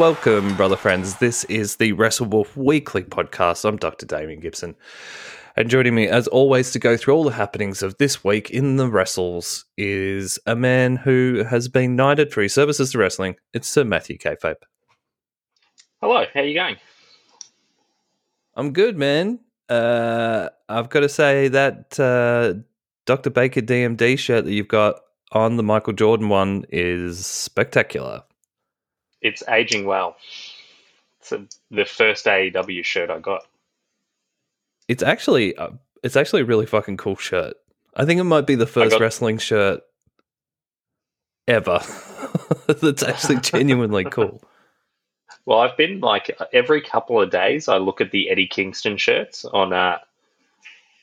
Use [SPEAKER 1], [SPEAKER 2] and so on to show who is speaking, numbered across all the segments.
[SPEAKER 1] welcome, brother friends. This is the WrestleWolf Weekly podcast. I'm Dr. Damian Gibson. And joining me, as always, to go through all the happenings of this week in the wrestles is a man who has been knighted for his services to wrestling. It's Sir Matthew K. Kayfabe.
[SPEAKER 2] Hello, how are you going?
[SPEAKER 1] I'm good, man. Uh, I've got to say that uh, Dr. Baker DMD shirt that you've got on the Michael Jordan one is spectacular.
[SPEAKER 2] It's aging well. It's a, the first AEW shirt I got.
[SPEAKER 1] It's actually uh, it's actually a really fucking cool shirt. I think it might be the first got- wrestling shirt ever that's actually genuinely cool.
[SPEAKER 2] Well, I've been like every couple of days I look at the Eddie Kingston shirts on uh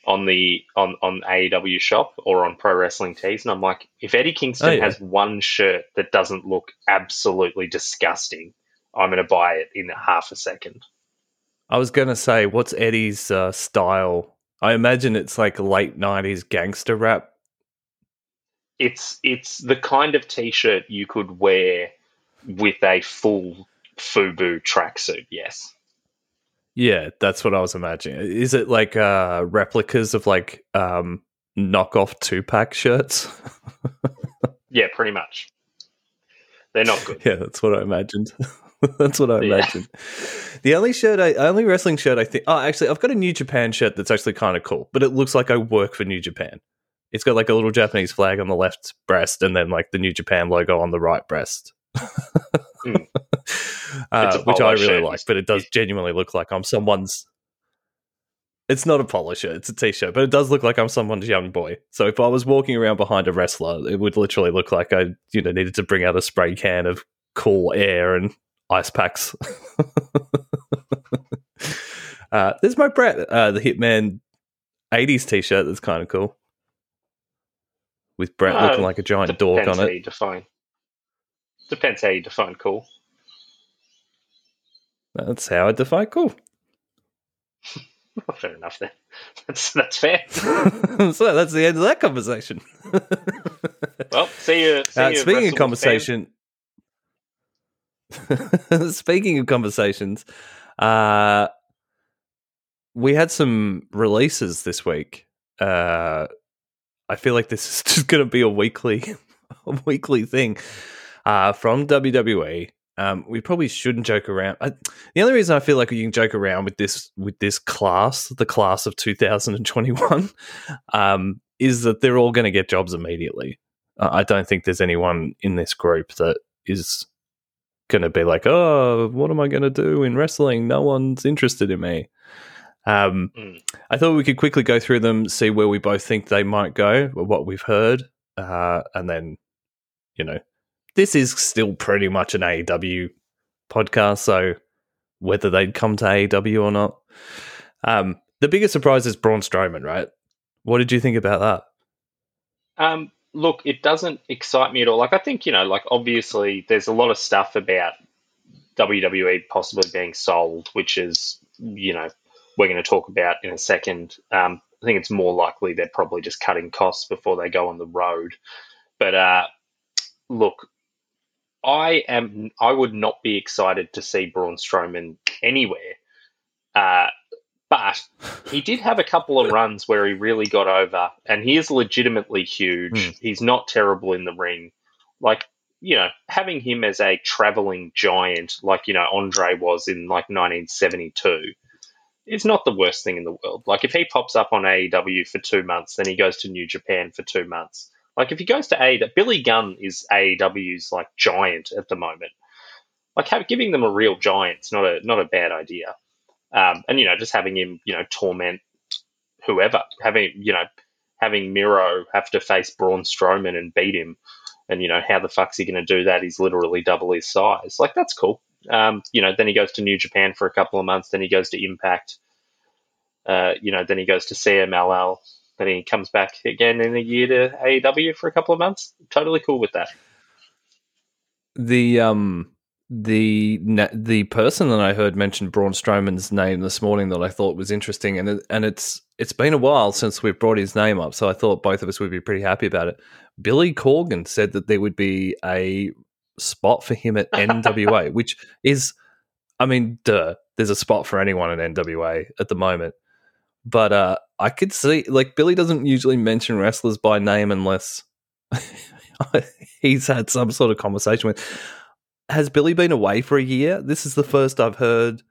[SPEAKER 2] on the on on AEW shop or on Pro Wrestling Tees, and I'm like, if Eddie Kingston oh, yeah. has one shirt that doesn't look absolutely disgusting, I'm going to buy it in half a second.
[SPEAKER 1] I was going to say, what's Eddie's uh, style? I imagine it's like late '90s gangster rap.
[SPEAKER 2] It's it's the kind of t-shirt you could wear with a full FUBU tracksuit. Yes.
[SPEAKER 1] Yeah, that's what I was imagining. Is it like uh, replicas of like um, knockoff Tupac shirts?
[SPEAKER 2] yeah, pretty much. They're not good.
[SPEAKER 1] Yeah, that's what I imagined. that's what I imagined. Yeah. The only shirt, I only wrestling shirt I think. Oh, actually, I've got a New Japan shirt that's actually kind of cool, but it looks like I work for New Japan. It's got like a little Japanese flag on the left breast, and then like the New Japan logo on the right breast. mm. uh, which I really like. But it does genuinely look like I'm someone's. It's not a polo shirt; it's a t-shirt, but it does look like I'm someone's young boy. So if I was walking around behind a wrestler, it would literally look like I, you know, needed to bring out a spray can of cool air and ice packs. uh, there's my Brett, uh, the Hitman '80s t-shirt. That's kind of cool, with Brett uh, looking like a giant dork on it.
[SPEAKER 2] define. Depends how you define cool.
[SPEAKER 1] That's how I define cool.
[SPEAKER 2] well, fair enough then. That's that's fair.
[SPEAKER 1] so that's the end of that conversation.
[SPEAKER 2] well, see you. See uh,
[SPEAKER 1] you speaking of conversation, speaking of conversations, uh, we had some releases this week. Uh, I feel like this is just going to be a weekly, a weekly thing uh, from WWE. Um, we probably shouldn't joke around. I, the only reason I feel like you can joke around with this with this class, the class of 2021, um, is that they're all going to get jobs immediately. Uh, I don't think there's anyone in this group that is going to be like, "Oh, what am I going to do in wrestling? No one's interested in me." Um, mm. I thought we could quickly go through them, see where we both think they might go, what we've heard, uh, and then, you know, this is still pretty much an AEW podcast, so whether they'd come to AEW or not. Um, the biggest surprise is Braun Strowman, right? What did you think about
[SPEAKER 2] that? Um, look, it doesn't excite me at all. Like, I think, you know, like, obviously, there's a lot of stuff about WWE possibly being sold, which is, you know, we're going to talk about in a second. Um, I think it's more likely they're probably just cutting costs before they go on the road. But uh, look, I am. I would not be excited to see Braun Strowman anywhere. Uh, but he did have a couple of runs where he really got over, and he is legitimately huge. Mm. He's not terrible in the ring. Like, you know, having him as a traveling giant, like, you know, Andre was in like 1972, is not the worst thing in the world. Like, if he pops up on AEW for two months, then he goes to New Japan for two months. Like if he goes to AEW, Billy Gunn is AEW's like giant at the moment. Like have, giving them a real giant's not a not a bad idea. Um, and you know, just having him, you know, torment whoever, having you know, having Miro have to face Braun Strowman and beat him, and you know, how the fuck's he going to do that? He's literally double his size. Like that's cool. Um, you know, then he goes to New Japan for a couple of months. Then he goes to Impact. Uh, you know, then he goes to CMLL. Then he comes back again in a year to AEW for a couple of months. Totally cool with that.
[SPEAKER 1] The um the the person that I heard mention Braun Strowman's name this morning that I thought was interesting, and it, and it's it's been a while since we've brought his name up, so I thought both of us would be pretty happy about it. Billy Corgan said that there would be a spot for him at NWA, which is, I mean, duh, there's a spot for anyone at NWA at the moment. But uh, I could see, like, Billy doesn't usually mention wrestlers by name unless he's had some sort of conversation with. Has Billy been away for a year? This is the first I've heard.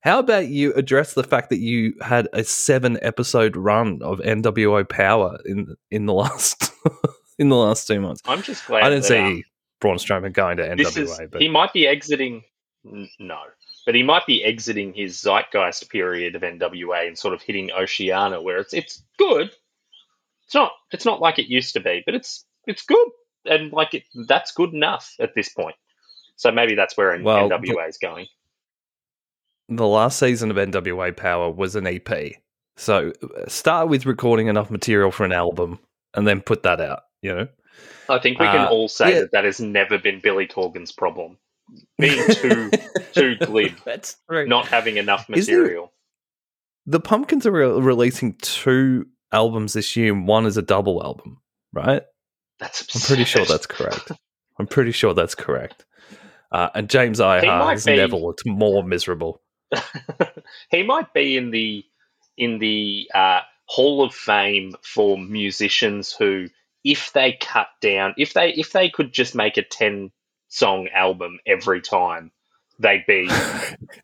[SPEAKER 1] How about you address the fact that you had a seven episode run of NWO Power in in the last in the last two months?
[SPEAKER 2] I'm just glad.
[SPEAKER 1] I didn't
[SPEAKER 2] that,
[SPEAKER 1] see
[SPEAKER 2] um,
[SPEAKER 1] Braun Strowman going to NWA,
[SPEAKER 2] is,
[SPEAKER 1] but
[SPEAKER 2] he might be exiting. No, but he might be exiting his zeitgeist period of NWA and sort of hitting Oceania, where it's it's good. It's not it's not like it used to be, but it's it's good and like it that's good enough at this point. So maybe that's where
[SPEAKER 1] Well,
[SPEAKER 2] NWA is going.
[SPEAKER 1] the last season of NWA Power was an EP. So uh, start with recording enough material for an album and then put that out, you know?
[SPEAKER 2] I think we can
[SPEAKER 1] Uh,
[SPEAKER 2] all say
[SPEAKER 1] yeah.
[SPEAKER 2] that that has never been Billy Corgan's problem. Being too too glib,
[SPEAKER 1] That's true.
[SPEAKER 2] not having enough
[SPEAKER 1] Is there-
[SPEAKER 2] material.
[SPEAKER 1] the Pumpkins are re- releasing two albums this year, and one is a double album, right?
[SPEAKER 2] That's
[SPEAKER 1] I'm pretty sure that's correct. I'm pretty sure that's correct. Uh, and James
[SPEAKER 2] might
[SPEAKER 1] Iha has
[SPEAKER 2] be-
[SPEAKER 1] never looked more miserable.
[SPEAKER 2] he might be in the in the uh, Hall of Fame for musicians who, if they cut down, if they if they could just make a ten song album every time, they'd be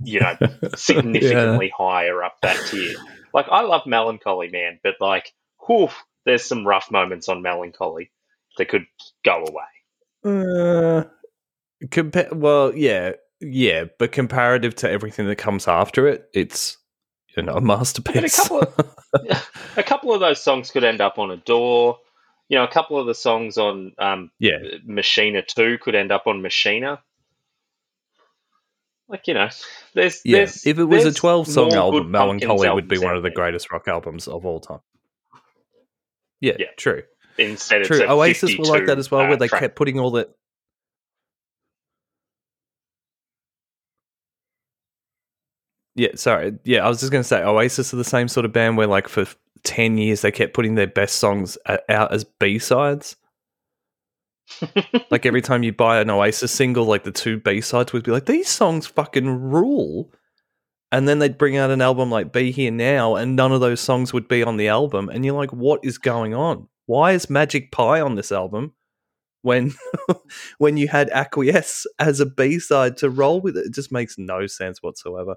[SPEAKER 2] you know significantly higher up that tier. Like I love Mellon Collie Man, but like, whew, there's some rough moments on Mellon Collie that could go away.
[SPEAKER 1] Uh, compa- well, yeah, yeah, but comparative to everything that comes after it, it's you know a masterpiece.
[SPEAKER 2] a couple of, A couple of those songs could end up on Adore. You know, a couple of the songs on um,
[SPEAKER 1] yeah,
[SPEAKER 2] Machina 2 could end up on Machina. Like, you know, there's.
[SPEAKER 1] yeah.
[SPEAKER 2] there's
[SPEAKER 1] if it was a twelve song album,
[SPEAKER 2] Mellon
[SPEAKER 1] Collie would be one of the greatest rock albums of all time. Yeah,
[SPEAKER 2] Yeah.
[SPEAKER 1] true.
[SPEAKER 2] Instead,
[SPEAKER 1] True. Oasis were like that as well,
[SPEAKER 2] uh,
[SPEAKER 1] where they
[SPEAKER 2] track.
[SPEAKER 1] kept putting all that. Yeah, sorry. Yeah, I was just going to say Oasis are the same sort of band where, like, for 10 years they kept putting their best songs out as B sides. like, every time you buy an Oasis single, like, the two B sides would be like, these songs fucking rule. And then they'd bring out an album like Be Here Now, and none of those songs would be on the album. And you're like, what is going on? Why is Magic Pie on this album when when you had Acquiesce as a B side to roll with it? It just makes no sense whatsoever.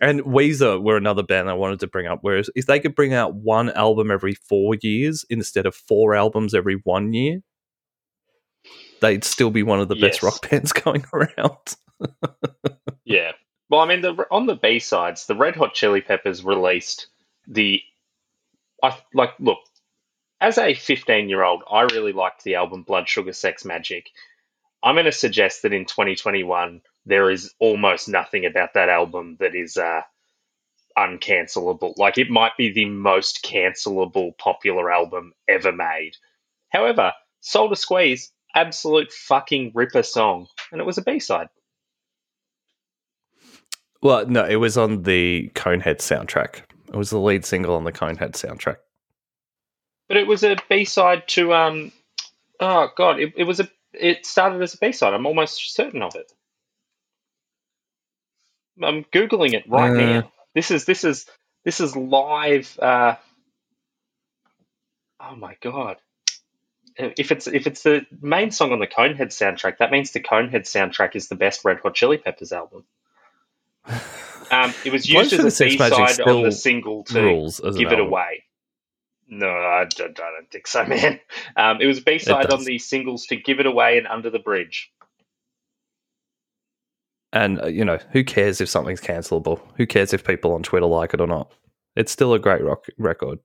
[SPEAKER 1] And Weezer were another band I wanted to bring up. Whereas if they could bring out one album every four years instead of four albums every one year, they'd still be one of the best rock bands going around.
[SPEAKER 2] Yeah. Well, I mean, the, on the B sides, the Red Hot Chili Peppers released the. I like look. As a 15 year old, I really liked the album Blood Sugar Sex Magik. I'm going to suggest that in 2021 there is almost nothing about that album that is uh, uncancelable. Like it might be the most cancelable popular album ever made. However, Soul to Squeeze, absolute fucking ripper song, and it was a B side.
[SPEAKER 1] Well, no, it was on the Conehead soundtrack. It was the lead single on the Conehead soundtrack.
[SPEAKER 2] But it was a B side to um oh god, it, it was a it started as a B side. I'm almost certain of it. I'm googling it right
[SPEAKER 1] Uh.
[SPEAKER 2] now. This is this is this is live. Uh, oh my god! If it's if it's the main song on the Conehead soundtrack, that means the Conehead soundtrack is the best Red Hot Chili Peppers album. Um, it was used as a B side on the single to give it away. No, I don't, I don't think so, man. Um, it was a B side on the singles to give it away and under the bridge.
[SPEAKER 1] And uh, you know, who cares if something's cancelable? Who cares if people on Twitter like it or not? It's still a great rock record.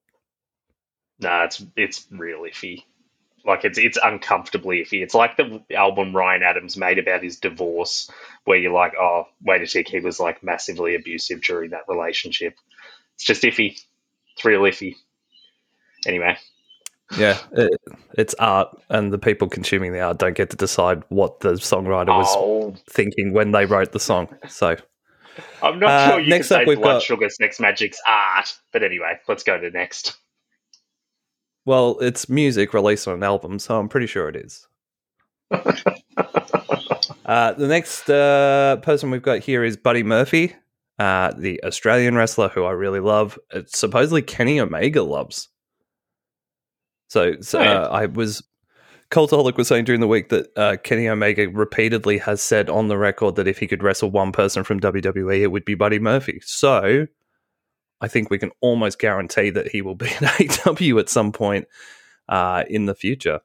[SPEAKER 2] Nah, it's it's real iffy. Like it's it's uncomfortably iffy. It's like the album Ryan Adams made about his divorce, where you're like, oh, wait a tick, he was like massively abusive during that relationship. It's just iffy. It's real iffy. Anyway,
[SPEAKER 1] Yeah, it, it's art, and the people consuming the art don't get to decide what the songwriter was
[SPEAKER 2] oh,
[SPEAKER 1] thinking when they wrote the song. So,
[SPEAKER 2] I'm not
[SPEAKER 1] Uh,
[SPEAKER 2] sure you
[SPEAKER 1] next
[SPEAKER 2] can say
[SPEAKER 1] we've
[SPEAKER 2] Blood
[SPEAKER 1] got-
[SPEAKER 2] Sugar Sex Magik's art, but anyway, let's go to next.
[SPEAKER 1] well, it's music released on an album, so I'm pretty sure it is. Uh, the next uh, person we've got here is Buddy Murphy, uh, the Australian wrestler who I really love. It's supposedly Kenny Omega loves. So, so uh, I was Cultaholic was saying during the week that uh, Kenny Omega repeatedly has said on the record that if he could wrestle one person from WWE, it would be Buddy Murphy. So, I think we can almost guarantee that he will be in AW at some point uh, in the future.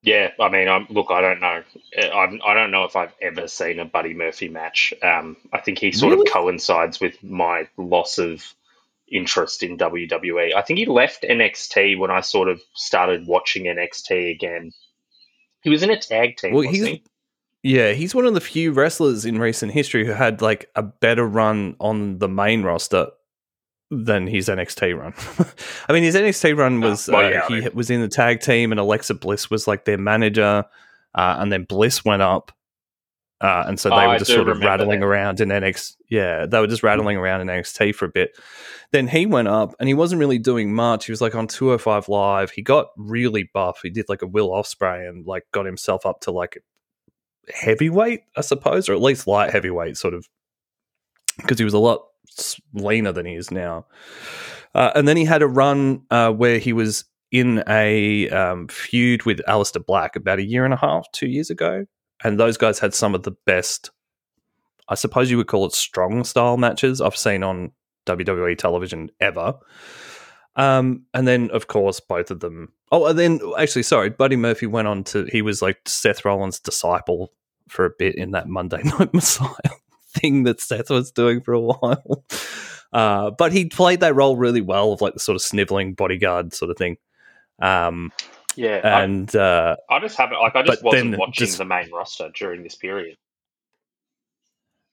[SPEAKER 2] Yeah, I mean, I'm, look, I don't know. Uh, I'm, I don't know if I've ever seen a Buddy Murphy match. Um, I think he sort
[SPEAKER 1] Really?
[SPEAKER 2] of coincides with my loss of interest in WWE. I think he left NXT when I sort of started watching NXT again. He was in a tag team,
[SPEAKER 1] Well, he's
[SPEAKER 2] he?
[SPEAKER 1] yeah, he's one of the few wrestlers in recent history who had like a better run on the main roster than his NXT run. I mean, his NXT run
[SPEAKER 2] Oh,
[SPEAKER 1] was
[SPEAKER 2] well,
[SPEAKER 1] uh,
[SPEAKER 2] yeah, I
[SPEAKER 1] he was in the tag team, and Alexa Bliss was like their manager, uh, and then Bliss went up. Uh, and so they
[SPEAKER 2] Oh,
[SPEAKER 1] were just sort of rattling
[SPEAKER 2] that.
[SPEAKER 1] around in NXT. Yeah, they were just rattling around in NXT for a bit. Then he went up and he wasn't really doing much. He was like on 205 Live. He got really buff. He did like a Will Ospreay and like got himself up to like heavyweight, I suppose, or at least light heavyweight, sort of, because he was a lot leaner than he is now. Uh, and then he had a run uh, where he was in a um, feud with Aleister Black about a year and a half, two years ago. And those guys had some of the best, I suppose you would call it strong style matches I've seen on WWE television ever. Um, and then, of course, both of them. Oh, and then actually, sorry, Buddy Murphy went on to. He was like Seth Rollins' disciple for a bit in that Monday Night Messiah thing that Seth was doing for a while. Uh, but he played that role really well of like the sort of sniveling bodyguard sort of thing. Um,
[SPEAKER 2] Yeah, I,
[SPEAKER 1] and uh,
[SPEAKER 2] I just haven't like I just wasn't
[SPEAKER 1] then
[SPEAKER 2] watching
[SPEAKER 1] just-
[SPEAKER 2] the main roster during this period.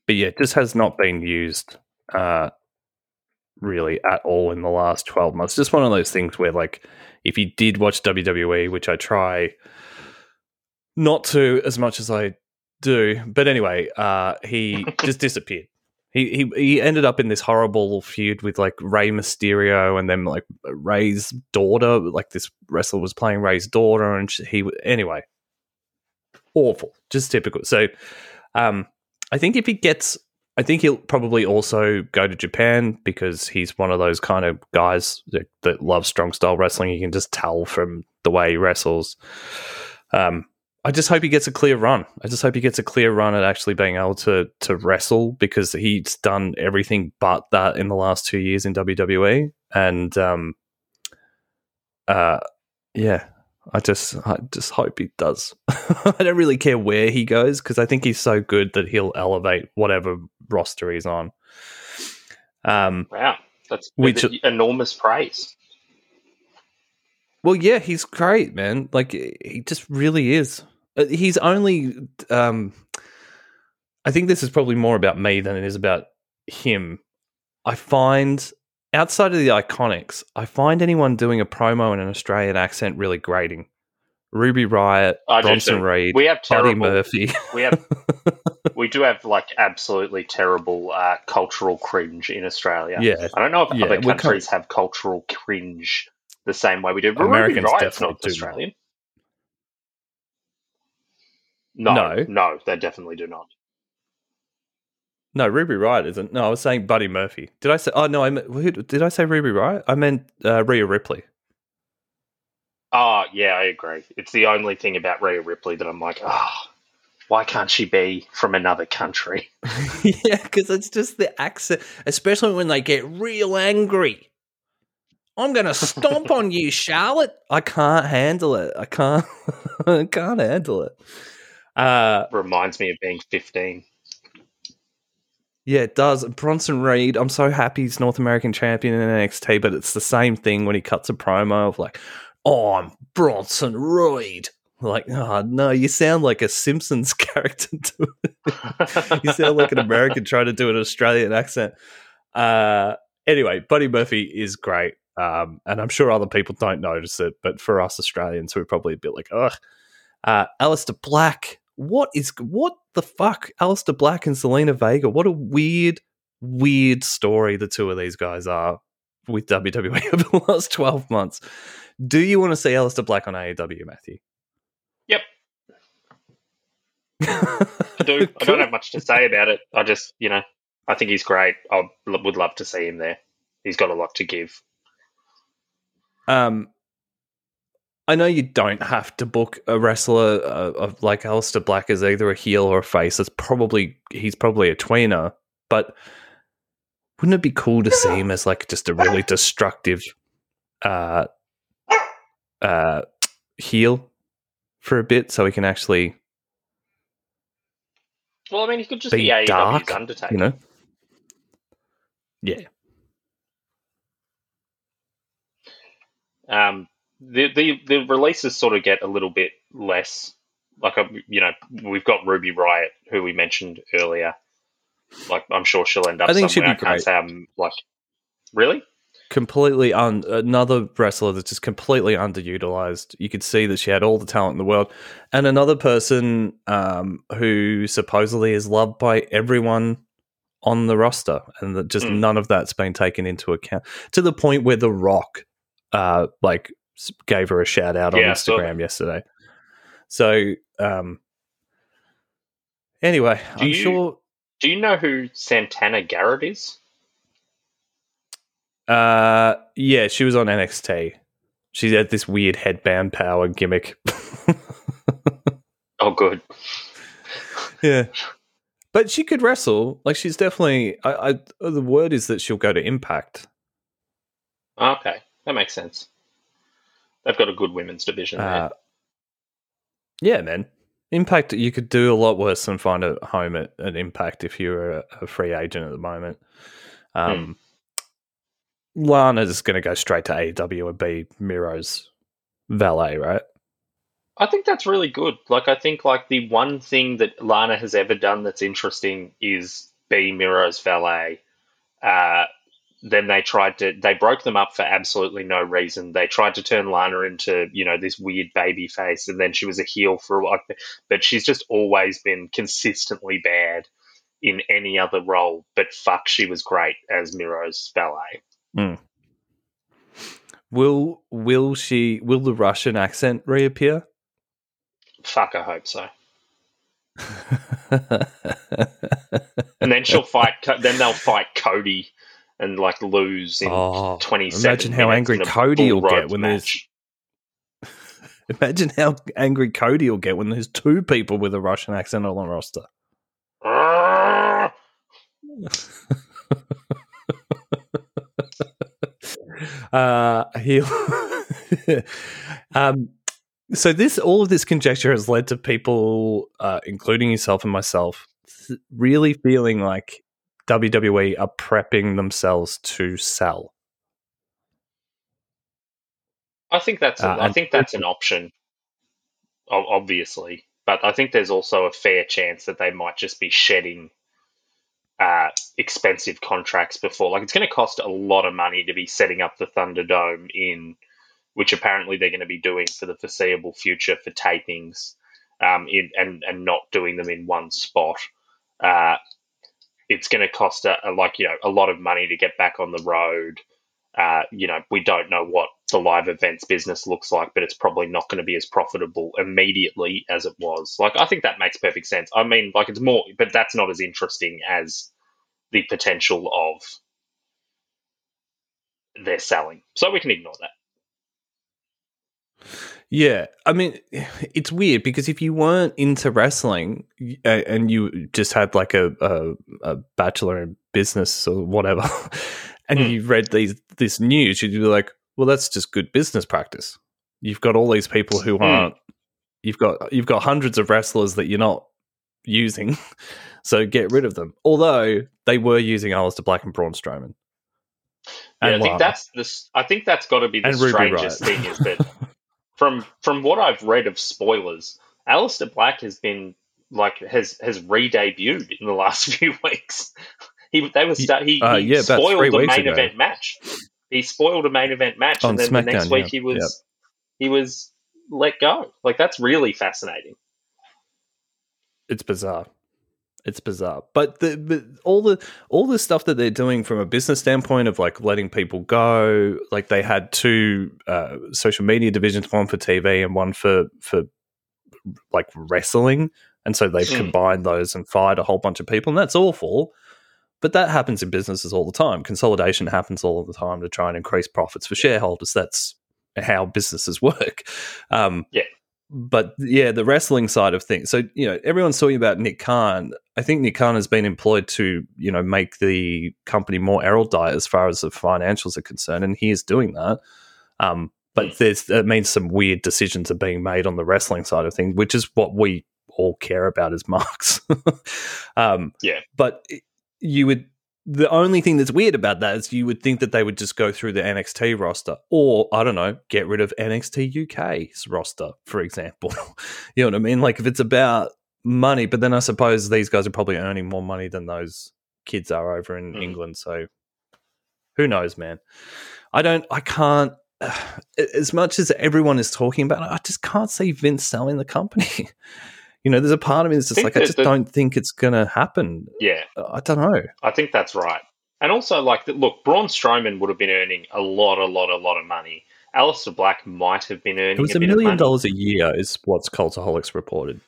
[SPEAKER 1] but yeah, this has not been used uh, really at all in the last 12 months. Just one of those things where, like, if you did watch WWE, which I try not to as much as I do, but anyway, uh, he just disappeared. He, he he ended up in this horrible feud with like Rey Mysterio, and then like Rey's daughter. Like this wrestler was playing Rey's daughter, and she, he anyway, awful, just typical. So, um, I think if he gets, I think he'll probably also go to Japan because he's one of those kind of guys that, that love strong style wrestling. You can just tell from the way he wrestles. Um, I just hope he gets a clear run. I just hope he gets a clear run at actually being able to to wrestle because he's done everything but that in the last two years in WWE. And um, uh, yeah, I just I just hope he does. I don't really care where he goes because I think he's so good that he'll elevate whatever roster he's on. Um,
[SPEAKER 2] Wow, that's
[SPEAKER 1] Which-
[SPEAKER 2] enormous praise.
[SPEAKER 1] well, yeah, he's great, man. Like he just really is. Uh, He's only. Um, I think this is probably more about me than it is about him. I find outside of the IIconics, I find anyone doing a promo in an Australian accent really grating. Ruby Riott,
[SPEAKER 2] I
[SPEAKER 1] Bronson. Reed,
[SPEAKER 2] We have
[SPEAKER 1] Buddy. Murphy.
[SPEAKER 2] We have we do have like absolutely terrible uh, cultural cringe in Australia.
[SPEAKER 1] yeah,
[SPEAKER 2] I don't know if
[SPEAKER 1] Yeah,
[SPEAKER 2] other countries have cultural cringe the same way we do. But
[SPEAKER 1] Americans
[SPEAKER 2] Ruby
[SPEAKER 1] Riott's
[SPEAKER 2] not
[SPEAKER 1] do.
[SPEAKER 2] Australian. No,
[SPEAKER 1] No.
[SPEAKER 2] no, they definitely do not.
[SPEAKER 1] No, Ruby Riott isn't. No, I was saying Buddy Murphy. Did I say? Oh no, I meant, who, did I say Ruby Riott? I meant uh, Rhea Ripley.
[SPEAKER 2] Oh, yeah, I agree. It's the only thing about Rhea Ripley that I'm like, ah, why can't she be from another country?
[SPEAKER 1] yeah, because it's just the accent, especially when they get real angry. I'm gonna stomp on you, Charlotte. I can't handle it. I can't. I can't handle it. Uh,
[SPEAKER 2] Reminds me of being 15.
[SPEAKER 1] yeah, it does. Bronson Reed. I'm so happy he's North American champion in NXT, but it's the same thing when he cuts a promo of like, "Oh, I'm Bronson Reed." Like, oh no, you sound like a Simpsons character. To you sound like an American trying to do an Australian accent. Uh, anyway, Buddy Murphy is great. Um, and I'm sure other people don't notice it, but for us Australians, we're probably a bit like, ugh. Uh, Aleister Black. What is what the fuck? Aleister Black and Zelina Vega. What a weird, weird story the two of these guys are with WWE over the last 12 months. Do you want to see Aleister Black on AEW, Matthew?
[SPEAKER 2] Yep. I do. I don't have much to say about it. I just, you know, I think he's great. I would love to see him there. He's got a lot to give.
[SPEAKER 1] Um, I know you don't have to book a wrestler uh, of like Aleister Black as either a heel or a face. It's probably he's probably a tweener, but wouldn't it be cool to see him as like just a really destructive uh uh heel for a bit so he can actually
[SPEAKER 2] Well, I mean, he could just be,
[SPEAKER 1] be dark,
[SPEAKER 2] Undertaker.
[SPEAKER 1] you know? Yeah.
[SPEAKER 2] Um, the, the the releases sort of get a little bit less. Like, a, you know, we've got Ruby Riott, who we mentioned earlier. Like, I'm sure she'll end up
[SPEAKER 1] I think she'd be great.
[SPEAKER 2] like, really?
[SPEAKER 1] completely un- another wrestler that's just completely underutilized. You could see that she had all the talent in the world, and another person um, who supposedly is loved by everyone on the roster, and that just
[SPEAKER 2] Mm.
[SPEAKER 1] none of that's been taken into account to the point where The Rock, uh, like, gave her a shout out on
[SPEAKER 2] Yeah,
[SPEAKER 1] Instagram yesterday. So, um, anyway,
[SPEAKER 2] Do
[SPEAKER 1] I'm
[SPEAKER 2] you-
[SPEAKER 1] sure.
[SPEAKER 2] Do you know who Santana Garrett is?
[SPEAKER 1] Uh, yeah, she was on NXT. She had this weird headband power gimmick.
[SPEAKER 2] Oh, good.
[SPEAKER 1] yeah, but she could wrestle. Like she's definitely. I, I the word is that she'll go to Impact.
[SPEAKER 2] Okay, that makes sense. They've got a good women's division there.
[SPEAKER 1] Uh, yeah, man. Impact. You could do a lot worse than find a home at, at Impact if you're a, a free agent at the moment. Um, Lana's going to go straight to AEW and be Miro's valet, right?
[SPEAKER 2] I think that's really good. Like, I think like the one thing that Lana has ever done that's interesting is be Miro's valet. Uh, then they tried to they broke them up for absolutely no reason. They tried to turn Lana into you know this weird baby face, and then she was a heel for a while. but she's just always been consistently bad in any other role. But fuck, she was great as Miro's valet. Hmm.
[SPEAKER 1] Will will she will the Russian accent reappear?
[SPEAKER 2] Fuck, I hope so. And then she'll fight. Then they'll fight Cody and like lose in
[SPEAKER 1] oh,
[SPEAKER 2] twenty seven.
[SPEAKER 1] imagine how angry Cody will get when there's imagine how angry Cody will get when there's two people with a Russian accent on the roster. uh he'll um so this all of this conjecture has led to people uh, including yourself and myself th- really feeling like WWE are prepping themselves to sell
[SPEAKER 2] I think that's a,
[SPEAKER 1] Uh,
[SPEAKER 2] I think that's an option, obviously. But I think there's also a fair chance that they might just be shedding uh, expensive contracts before. Like it's going to cost a lot of money to be setting up the Thunderdome in, which apparently they're going to be doing for the foreseeable future for tapings, um, in, and and not doing them in one spot. Uh, it's going to cost a, a like you know a lot of money to get back on the road. Uh, you know, we don't know what the live events business looks like, but it's probably not going to be as profitable immediately as it was. Like, I think that makes perfect sense. I mean, like, it's more, but that's not as interesting as the potential of their selling. So we can ignore that.
[SPEAKER 1] Yeah, I mean, it's weird because if you weren't into wrestling and you just had like a a, a bachelor in business or whatever, and
[SPEAKER 2] Hmm.
[SPEAKER 1] you read these this news, you'd be like, "Well, that's just good business practice." You've got all these people who
[SPEAKER 2] Hmm.
[SPEAKER 1] aren't. You've got you've got hundreds of wrestlers that you're not using, so get rid of them. Although they were using Aleister Black and Braun Strowman.
[SPEAKER 2] Yeah, I think
[SPEAKER 1] Lana.
[SPEAKER 2] that's this. I think that's got to be the strangest thing is that from from what I've read of spoilers, Aleister Black has been like has has re-debuted in the last few weeks. He they were sta- he,
[SPEAKER 1] Uh,
[SPEAKER 2] he
[SPEAKER 1] yeah,
[SPEAKER 2] spoiled a main
[SPEAKER 1] ago.
[SPEAKER 2] event match. He spoiled a main event match,
[SPEAKER 1] On
[SPEAKER 2] and then the next week
[SPEAKER 1] yeah,
[SPEAKER 2] he was he was let go. Like that's really fascinating.
[SPEAKER 1] it's bizarre. It's bizarre, but the but all the all the stuff that they're doing from a business standpoint of like letting people go, like they had two uh, social media divisions, one for TV and one for for like wrestling, And so they've
[SPEAKER 2] Mm.
[SPEAKER 1] combined those and fired a whole bunch of people, and that's awful. But that happens in businesses all the time. Consolidation happens all the time to try and increase profits for shareholders. That's how businesses work. Um,
[SPEAKER 2] Yeah.
[SPEAKER 1] But yeah, the wrestling side of things. So you know, everyone's talking about Nick Khan. I think Nick Khan has been employed to you know make the company more erudite as far as the financials are concerned, and he is doing that. Um, but there's that means some weird decisions are being made on the wrestling side of things, which is what we all care about as marks. um,
[SPEAKER 2] Yeah.
[SPEAKER 1] but you would the only thing that's weird about that is you would think that they would just go through the NXT roster, or I don't know, get rid of NXT UK's roster, for example. you know what I mean? Like if it's about money, but then I suppose these guys are probably earning more money than those kids are over in
[SPEAKER 2] Mm.
[SPEAKER 1] England. So who knows, man? I don't, I can't. As much as everyone is talking about it, I just can't see Vince selling the company. you know, there's a part of me that's just like, I just don't think it's going to happen.
[SPEAKER 2] Yeah,
[SPEAKER 1] I don't know.
[SPEAKER 2] I think that's right. And also, like, look, Braun Strowman would have been earning a lot, a lot, a lot of money. Aleister Black might have been earning
[SPEAKER 1] It was a million dollars a year, is what's Cultaholics reported.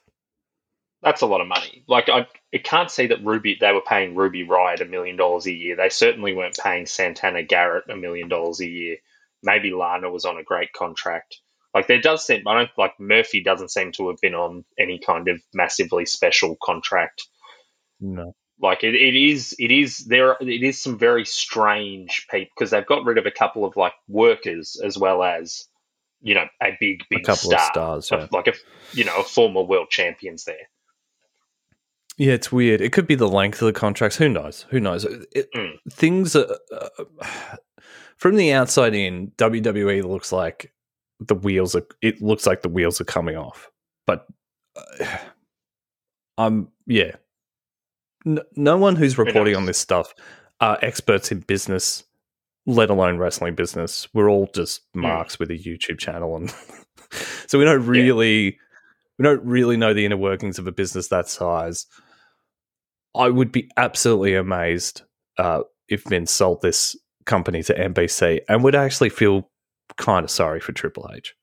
[SPEAKER 2] That's a lot of money. Like, I, I can't see that Ruby they were paying Ruby Riott a million dollars a year. They certainly weren't paying Santana Garrett a million dollars a year. Maybe Lana was on a great contract. Like, there does seem, I don't like Murphy doesn't seem to have been on any kind of massively special contract.
[SPEAKER 1] No.
[SPEAKER 2] like it, it is it is there it is some very strange people because they've got rid of a couple of like workers as well as you know a big big A
[SPEAKER 1] couple
[SPEAKER 2] star
[SPEAKER 1] of stars, yeah.
[SPEAKER 2] like a you know a former world champions there
[SPEAKER 1] Yeah, it's weird. It could be the length of the contracts. Who knows? Who knows? It,
[SPEAKER 2] Mm.
[SPEAKER 1] Things are, uh, from the outside in, WWE looks like the wheels are. It looks like the wheels are coming off. But uh, I'm yeah. No, no one who's reporting on this stuff are experts in business, let alone wrestling business. We're all just
[SPEAKER 2] Mm.
[SPEAKER 1] marks with a YouTube channel, and so we don't really we don't really know the inner workings of a business that size. I would be absolutely amazed uh, if Vince sold this company to NBC and would actually feel kind of sorry for Triple H.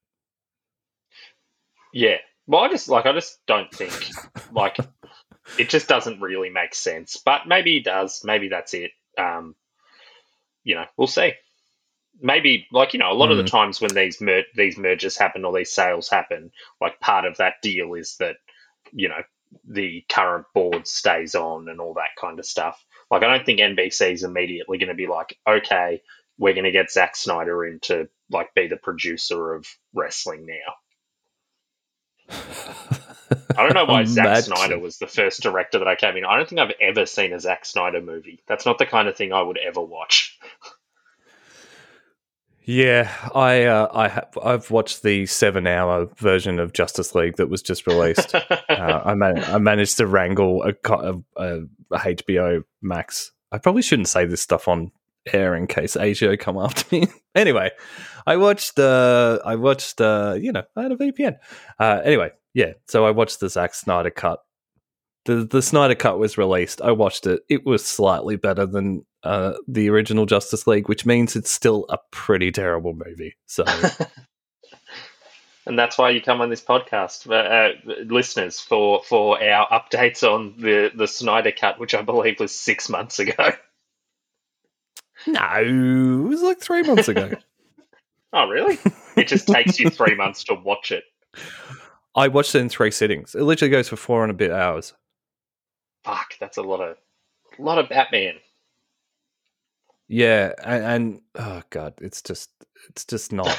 [SPEAKER 2] yeah well i just like i just don't think like it just doesn't really make sense but maybe it does maybe that's it um you know we'll see maybe like you know a lot of the
[SPEAKER 1] Mm.
[SPEAKER 2] times when these mer- these mergers happen or these sales happen like part of that deal is that you know the current board stays on and all that kind of stuff like i don't think nbc is immediately going to be like okay we're going to get Zack Snyder in to like be the producer of wrestling now I don't know why Zack Snyder was the first director that I came in. I don't think I've ever seen a Zack Snyder movie. That's not the kind of thing I would ever watch.
[SPEAKER 1] Yeah, I uh, I have I've watched the seven hour version of Justice League that was just released. uh, I man- I managed to wrangle a, co- a, a HBO Max. I probably shouldn't say this stuff on air in case Asia come after me. anyway, I watched. Uh, I watched. Uh, you know, I had a VPN. Uh, anyway, yeah. So I watched the Zack Snyder cut. The the Snyder cut was released. I watched it. It was slightly better than uh, the original Justice League, which means it's still a pretty terrible movie. So
[SPEAKER 2] and that's why you come on this podcast, uh, uh, listeners, for for our updates on the the Snyder cut, which I believe was six months ago.
[SPEAKER 1] no, it was like three months ago.
[SPEAKER 2] Oh, really? It just takes you three months to watch it.
[SPEAKER 1] I watched it in three sittings. It literally goes for four and a bit hours.
[SPEAKER 2] Fuck, that's a lot of a lot of Batman.
[SPEAKER 1] Yeah, and, and oh god, it's just it's just not.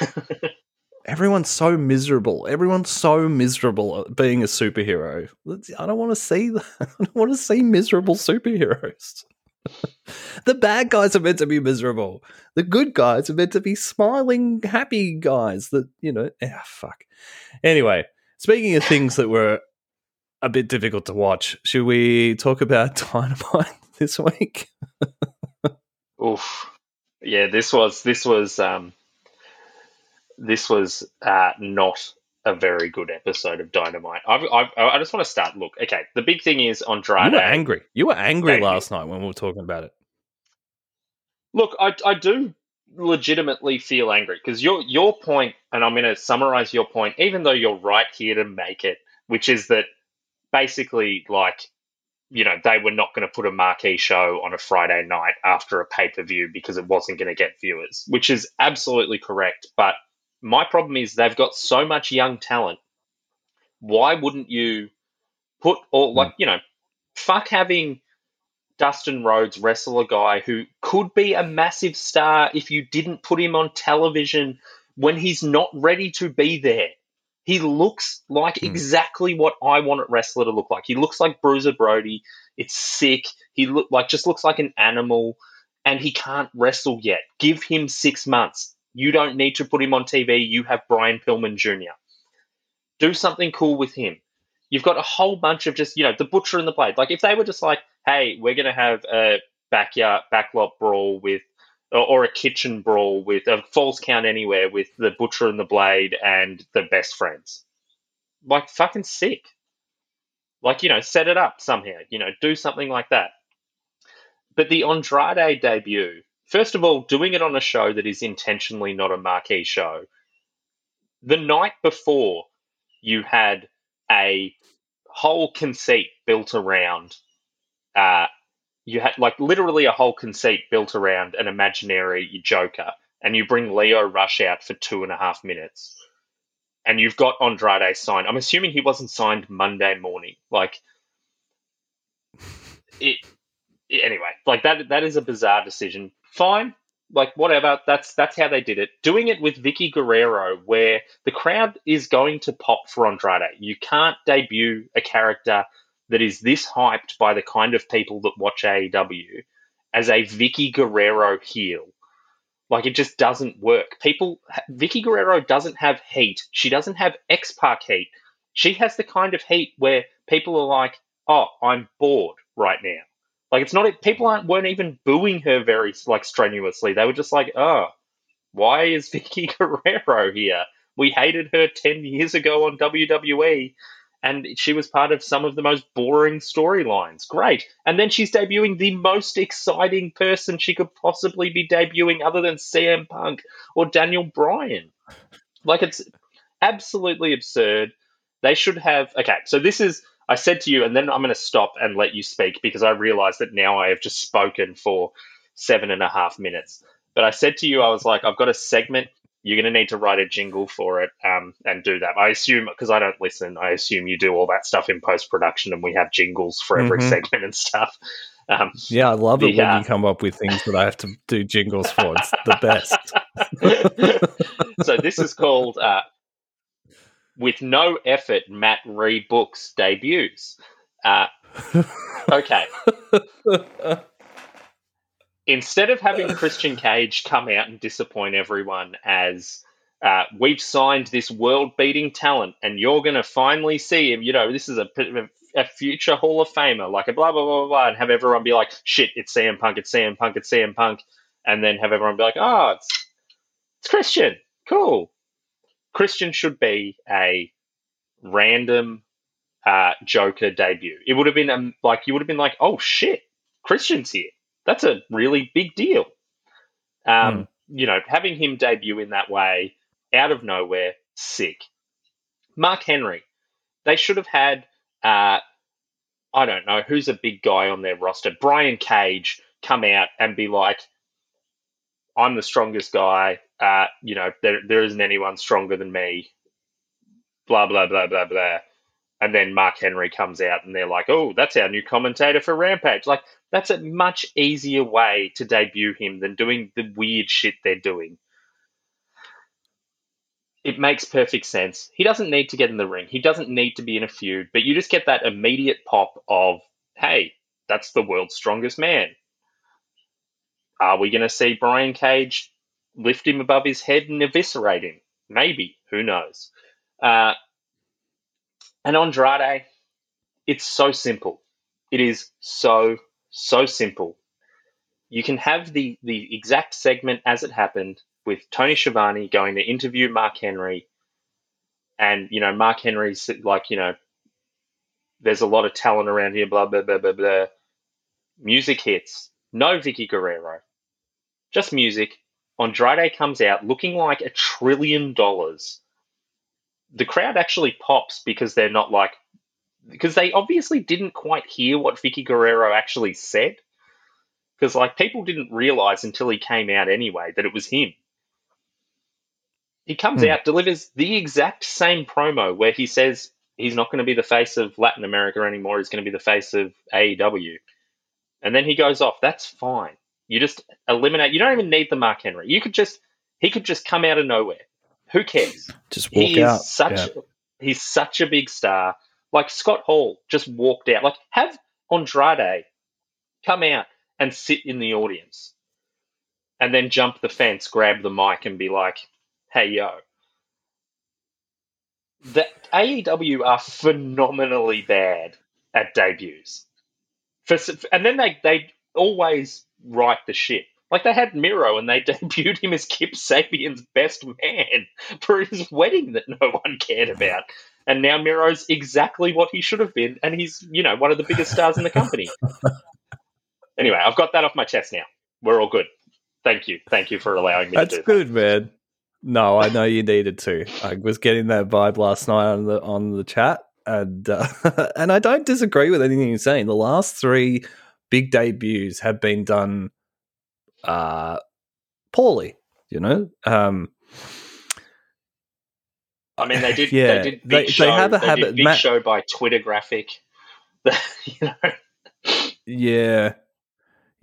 [SPEAKER 1] Everyone's so miserable. Everyone's so miserable at being a superhero. I don't want to see that. I don't want to see miserable superheroes. the bad guys are meant to be miserable. The good guys are meant to be smiling, happy guys. That you know. Ah, fuck. Anyway, speaking of things that were a bit difficult to watch, should we talk about Dynamite this week?
[SPEAKER 2] Oof. Yeah, this was this was um this was uh not a very good episode of Dynamite. I've, I've, I just want to start. Look, okay. The big thing is Andrade.
[SPEAKER 1] You were angry. You were angry
[SPEAKER 2] Thank you.
[SPEAKER 1] last night when we were talking about it.
[SPEAKER 2] Look, I, I do legitimately feel angry because your your point, and I'm going to summarize your point, even though you're right here to make it, which is that basically like you know they were not going to put a marquee show on a Friday night after a pay per view because it wasn't going to get viewers, which is absolutely correct. But my problem is they've got so much young talent. Why wouldn't you put all like you know, fuck having Dustin Rhodes wrestle a guy who could be a massive star if you didn't put him on television when he's not ready to be there. He looks like
[SPEAKER 1] Hmm.
[SPEAKER 2] exactly what I want a wrestler to look like. He looks like Bruiser Brody. It's sick. He look like just looks like an animal, and he can't wrestle yet. Give him six months. You don't need to put him on TV. You have Brian Pillman Jr. Do something cool with him. You've got a whole bunch of just you know the butcher and the blade. Like if they were just like, hey, we're gonna have a backyard backlot brawl with or, or a kitchen brawl with a false count anywhere with the butcher and the blade and the best friends. Like fucking sick. Like, you know, set it up somehow, you know, do something like that. But the Andrade debut, first of all, doing it on a show that is intentionally not a marquee show. The night before, you had a whole conceit built around uh, you had like literally a whole conceit built around an imaginary Joker, and you bring Lio Rush out for two and a half minutes, and you've got Andrade signed. I'm assuming he wasn't signed Monday morning. Like it. Anyway, like that. That is a bizarre decision. Fine, like whatever. That's that's how they did it. Doing it with Vickie Guerrero, where the crowd is going to pop for Andrade. You can't debut a character that is this hyped by the kind of people that watch AEW as a Vickie Guerrero heel. Like it just doesn't work. People, Vickie Guerrero doesn't have heat. She doesn't have X Pac heat. She has the kind of heat where people are like, "Oh, I'm bored right now." Like it's not. People aren't weren't even booing her very like strenuously. They were just like, "Oh, why is Vickie Guerrero here? We hated her ten years ago on WWE." and she was part of some of the most boring storylines. Great. And then she's debuting the most exciting person she could possibly be debuting other than CM Punk or Daniel Bryan. Like it's absolutely absurd. They should have okay, so this is I said to you, and then I'm gonna stop and let you speak because I realize that now I have just spoken for seven and a half minutes. But I said to you, I was like, I've got a segment you're going to need to write a jingle for it um, and do that. I assume, because I don't listen, I assume you do all that stuff in post production and we have jingles for every
[SPEAKER 1] Mhm.
[SPEAKER 2] segment and stuff. Um,
[SPEAKER 1] Yeah, I love it
[SPEAKER 2] Yeah.
[SPEAKER 1] when you come up with things that I have to do jingles for. It's the best.
[SPEAKER 2] so this is called uh, With No Effort, Matt Rebooks Debuts. Uh, okay. instead of having Christian Cage come out and disappoint everyone as uh, we've signed this world beating talent and you're going to finally see him, you know, this is a, a future Hall of Famer, like a blah, blah, blah, blah, and have everyone be like, shit, it's CM Punk, it's CM Punk, it's CM Punk. And then have everyone be like, oh, it's, it's Christian. Cool. Christian should be a random uh, Joker debut. It would have been um, like, you would have been like, oh shit, Christian's here that's a really big deal. Um, You know, having him debut in that way, out of nowhere, sick. Mark Henry, they should have had, uh, I don't know, who's a big guy on their roster? Brian Cage come out and be like, I'm the strongest guy. You know, there, there isn't anyone stronger than me. Blah, blah, blah, blah, blah. And then Mark Henry comes out and they're like, oh, that's our new commentator for Rampage. Like, that's a much easier way to debut him than doing the weird shit they're doing. It makes perfect sense. He doesn't need to get in the ring. He doesn't need to be in a feud, but you just get that immediate pop of, hey, that's the world's strongest man. Are we going to see Brian Cage lift him above his head and eviscerate him? Maybe. Who knows? Uh, and Andrade, it's so simple. It is so so simple. You can have the the exact segment as it happened with Tony Schiavone going to interview Mark Henry, and you know Mark Henry's like you know, there's a lot of talent around here. Blah blah blah blah blah. Music hits. No Vickie Guerrero, just music. Andrade comes out looking like a trillion dollars. The crowd actually pops because they're not like because they obviously didn't quite hear what Vickie Guerrero actually said. Because like people didn't realize until he came out anyway that it was him. He comes
[SPEAKER 1] Hmm.
[SPEAKER 2] out, delivers the exact same promo where he says he's not going to be the face of Latin America anymore. He's going to be the face of AEW, and then he goes off. That's fine. You just eliminate. You don't even need the Mark Henry. You could just he could just come out of nowhere. Who cares?
[SPEAKER 1] Just walk
[SPEAKER 2] he
[SPEAKER 1] out.
[SPEAKER 2] is such
[SPEAKER 1] Yeah.
[SPEAKER 2] he's such a big star. Like Scott Hall just walked out. Like have Andrade come out and sit in the audience, and then jump the fence, grab the mic, and be like, "Hey yo." The AEW are phenomenally bad at debuts. For, and then they they always right the ship. Like they had Miro and they debuted him as Kip Sabian's best man for his wedding that no one cared about. And now Miro's exactly what he should have been, and he's, you know, one of the biggest stars in the company. anyway, I've got that off my chest now. We're all good. Thank you. Thank you for allowing me
[SPEAKER 1] That's
[SPEAKER 2] to do
[SPEAKER 1] good, man. No, I know you needed to. I was getting that vibe last night on the on the chat, and uh, and I don't disagree with anything you're saying. The last three big debuts have been done uh, poorly. You know, um,
[SPEAKER 2] I mean, they did.
[SPEAKER 1] Yeah,
[SPEAKER 2] they did big
[SPEAKER 1] they- they have a
[SPEAKER 2] they
[SPEAKER 1] habit-
[SPEAKER 2] big
[SPEAKER 1] Matt-
[SPEAKER 2] show by Twitter graphic. you know,
[SPEAKER 1] Yeah.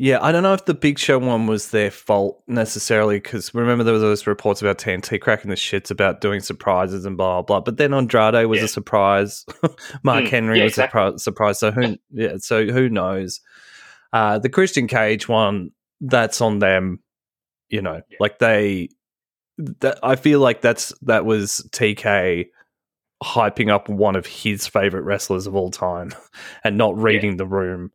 [SPEAKER 1] Yeah, I don't know if the Big Show one was their fault necessarily because remember there was those reports about TNT cracking the shits about doing surprises and blah blah. blah. But then Andrade was
[SPEAKER 2] Yeah.
[SPEAKER 1] a surprise, Mark
[SPEAKER 2] Mm,
[SPEAKER 1] Henry
[SPEAKER 2] yeah,
[SPEAKER 1] was
[SPEAKER 2] exactly.
[SPEAKER 1] a surpri- surprise. So who? Yeah, so who knows? Uh, the Christian Cage one, that's on them. You know,
[SPEAKER 2] Yeah.
[SPEAKER 1] like they. That, I feel like that's that was TK hyping up one of his favorite wrestlers of all time, and not reading the room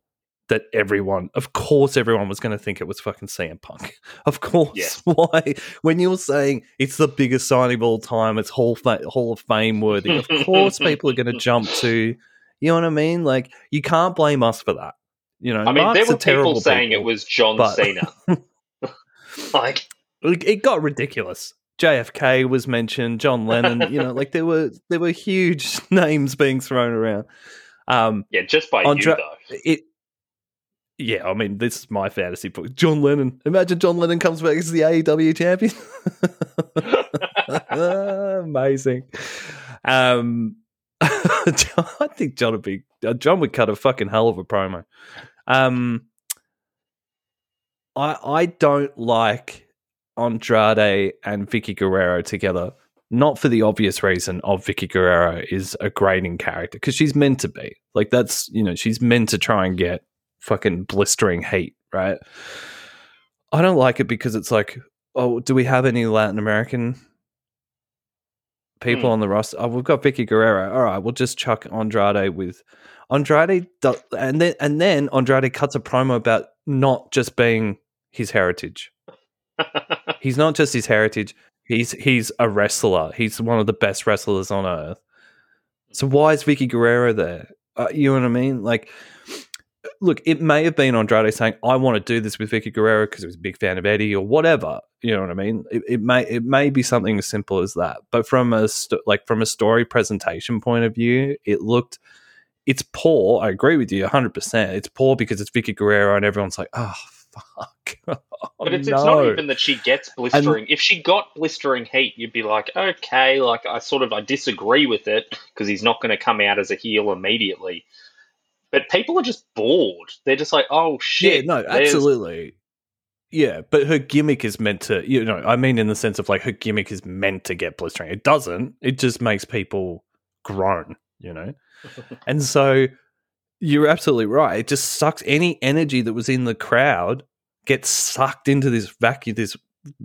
[SPEAKER 1] that everyone, of course, everyone was going to think it was fucking CM Punk. Of course.
[SPEAKER 2] Yeah.
[SPEAKER 1] Why? When you're saying it's the biggest signing of all time, it's Hall, Hall of Fame worthy, of course people are going to jump to, you know what I mean? Like, you can't blame us for that. You know,
[SPEAKER 2] I mean, there were people saying
[SPEAKER 1] people,
[SPEAKER 2] it was John
[SPEAKER 1] but-
[SPEAKER 2] Cena. like,
[SPEAKER 1] It got ridiculous. JFK was mentioned, John Lennon, you know, like there were there were huge names being thrown around. Um,
[SPEAKER 2] yeah, just by
[SPEAKER 1] Andra-
[SPEAKER 2] you
[SPEAKER 1] it yeah i mean this is my fantasy book john lennon imagine john lennon comes back as the aew champion amazing um i think john would be uh, john would cut a fucking hell of a promo. Um i i don't like andrade and vickie guerrero together not for the obvious reason of Vickie Guerrero is a grating character because she's meant to be. Like that's you know she's meant to try and get fucking blistering heat right? I don't like it because it's like oh do we have any Latin American people
[SPEAKER 2] Hmm.
[SPEAKER 1] on the roster oh we've got Vickie Guerrero all right we'll just chuck Andrade with Andrade and then and then Andrade cuts a promo about not just being his heritage. He's not just his heritage. He's he's a wrestler. He's one of the best wrestlers on earth. So why is Vickie Guerrero there? Uh, you know what I mean? Like, look, it may have been Andrade saying, "I want to do this with Vickie Guerrero because he was a big fan of Eddie or whatever." You know what I mean? It, it may it may be something as simple as that. But from a st- like from a story presentation point of view, it looked it's poor. I agree with you 100. percent It's poor because it's Vickie Guerrero and everyone's like, ah, "Oh fuck."
[SPEAKER 2] but it's,
[SPEAKER 1] Oh,
[SPEAKER 2] it's not even that she gets blistering. if she got blistering heat, you'd be like, okay, like I sort of I disagree with it because he's not going to come out as a heel immediately. But people are just bored. They're just like, oh shit.
[SPEAKER 1] Yeah, no, absolutely. Yeah, but her gimmick is meant to, you know, I mean, in the sense of like her gimmick is meant to get blistering. It doesn't. It just makes people groan, you know? and so you're absolutely right. It just sucks any energy that was in the crowd gets sucked into this vacuum, this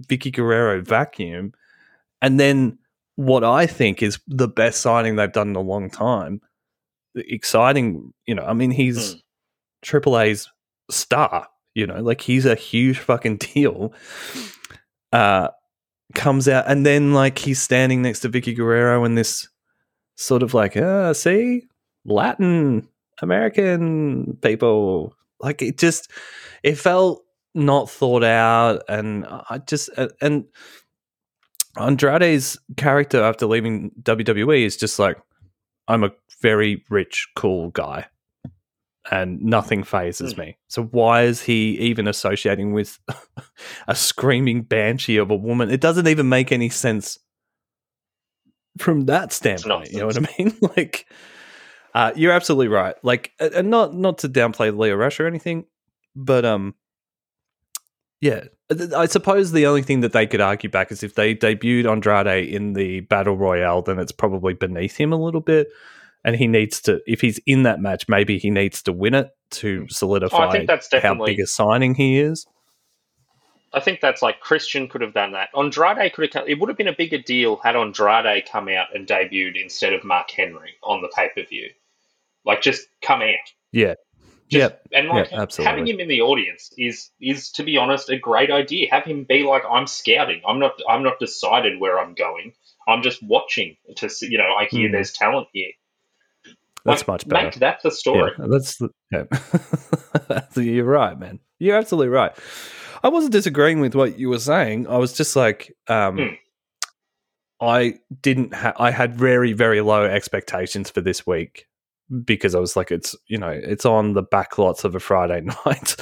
[SPEAKER 1] Vickie Guerrero vacuum. And then what I think is the best signing they've done in a long time, exciting, you know, I mean, he's
[SPEAKER 2] Hmm.
[SPEAKER 1] Triple A's star, you know, like he's a huge fucking deal. Uh, comes out and then like he's standing next to Vickie Guerrero and this sort of like, uh, see, Latin American people. Like it just, it felt not thought out, and I just and Andrade's character after leaving WWE is just like, I'm a very rich, cool guy, and nothing phases
[SPEAKER 2] Mm.
[SPEAKER 1] me. So why is he even associating with a screaming banshee of a woman? It doesn't even make any sense from that standpoint. You know what I mean? like, uh, you're absolutely right. Like, and not not to downplay Lio Rush or anything, but um, yeah, uh, I suppose the only thing that they could argue back is if they debuted Andrade in the battle royale, then it's probably beneath him a little bit, and he needs to. If he's in that match, maybe he needs to win it to solidify
[SPEAKER 2] Oh, I think that's
[SPEAKER 1] how
[SPEAKER 2] definitely.
[SPEAKER 1] big a signing he is.
[SPEAKER 2] I think that's like Christian could have done that. Andrade could have. Come, it would have been a bigger deal had Andrade come out and debuted instead of Mark Henry on the pay per view. Like, just come out.
[SPEAKER 1] Yeah,
[SPEAKER 2] Just,
[SPEAKER 1] Yep.
[SPEAKER 2] And like
[SPEAKER 1] Yep, absolutely.
[SPEAKER 2] having him in the audience is is to be honest a great idea. Have him be like I'm scouting. I'm not I'm not decided where I'm going. I'm just watching to see. You know, I hear
[SPEAKER 1] Mm.
[SPEAKER 2] there's talent here.
[SPEAKER 1] that's
[SPEAKER 2] Like,
[SPEAKER 1] much better.
[SPEAKER 2] Make that the story.
[SPEAKER 1] Yeah, that's the, yeah. You're right, man. You're absolutely right. I wasn't disagreeing with what you were saying. I was just like, um,
[SPEAKER 2] Hmm.
[SPEAKER 1] I didn't. Ha- I had very, very low expectations for this week because I was like, it's you know, it's on the back lots of a Friday night,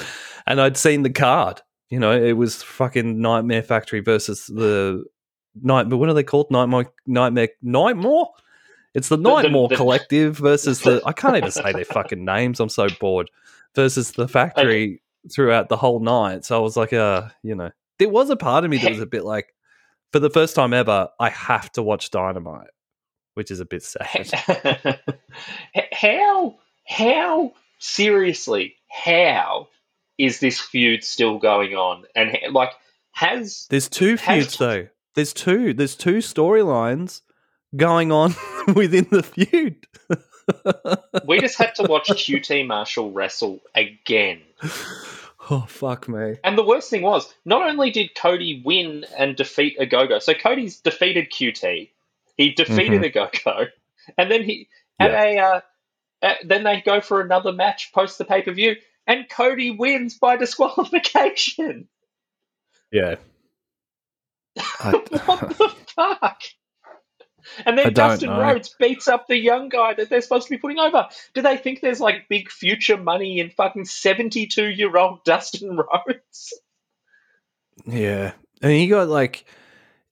[SPEAKER 1] and I'd seen the card. You know, it was fucking Nightmare Factory versus the night. But what are they called? Nightmare, Nightmare, Nightmare. It's the
[SPEAKER 2] the-
[SPEAKER 1] Nightmare
[SPEAKER 2] the-
[SPEAKER 1] Collective versus the. I can't even say their fucking names. I'm so bored. Versus the factory throughout the whole night. So I was like, uh, you know, there was a part of me that was a bit like, for the first time ever, I have to watch Dynamite, which is a bit sad.
[SPEAKER 2] how how seriously how is this feud still going on? And like has
[SPEAKER 1] There's two
[SPEAKER 2] Has-
[SPEAKER 1] feuds though. There's two. There's two storylines going on within the feud.
[SPEAKER 2] we just had to watch QT Marshall wrestle again.
[SPEAKER 1] oh fuck me.
[SPEAKER 2] And the worst thing was, not only did Cody win and defeat a so Cody's defeated QT, he defeated a go go, and then he at a uh, uh, then they go for another match post the pay per view, and Cody wins by disqualification.
[SPEAKER 1] Yeah. I,
[SPEAKER 2] what the fuck? And then Dustin
[SPEAKER 1] know.
[SPEAKER 2] Rhodes beats up the young guy that they're supposed to be putting over. Do they think there's like big future money in fucking 72 year old Dustin Rhodes?
[SPEAKER 1] Yeah. And you got like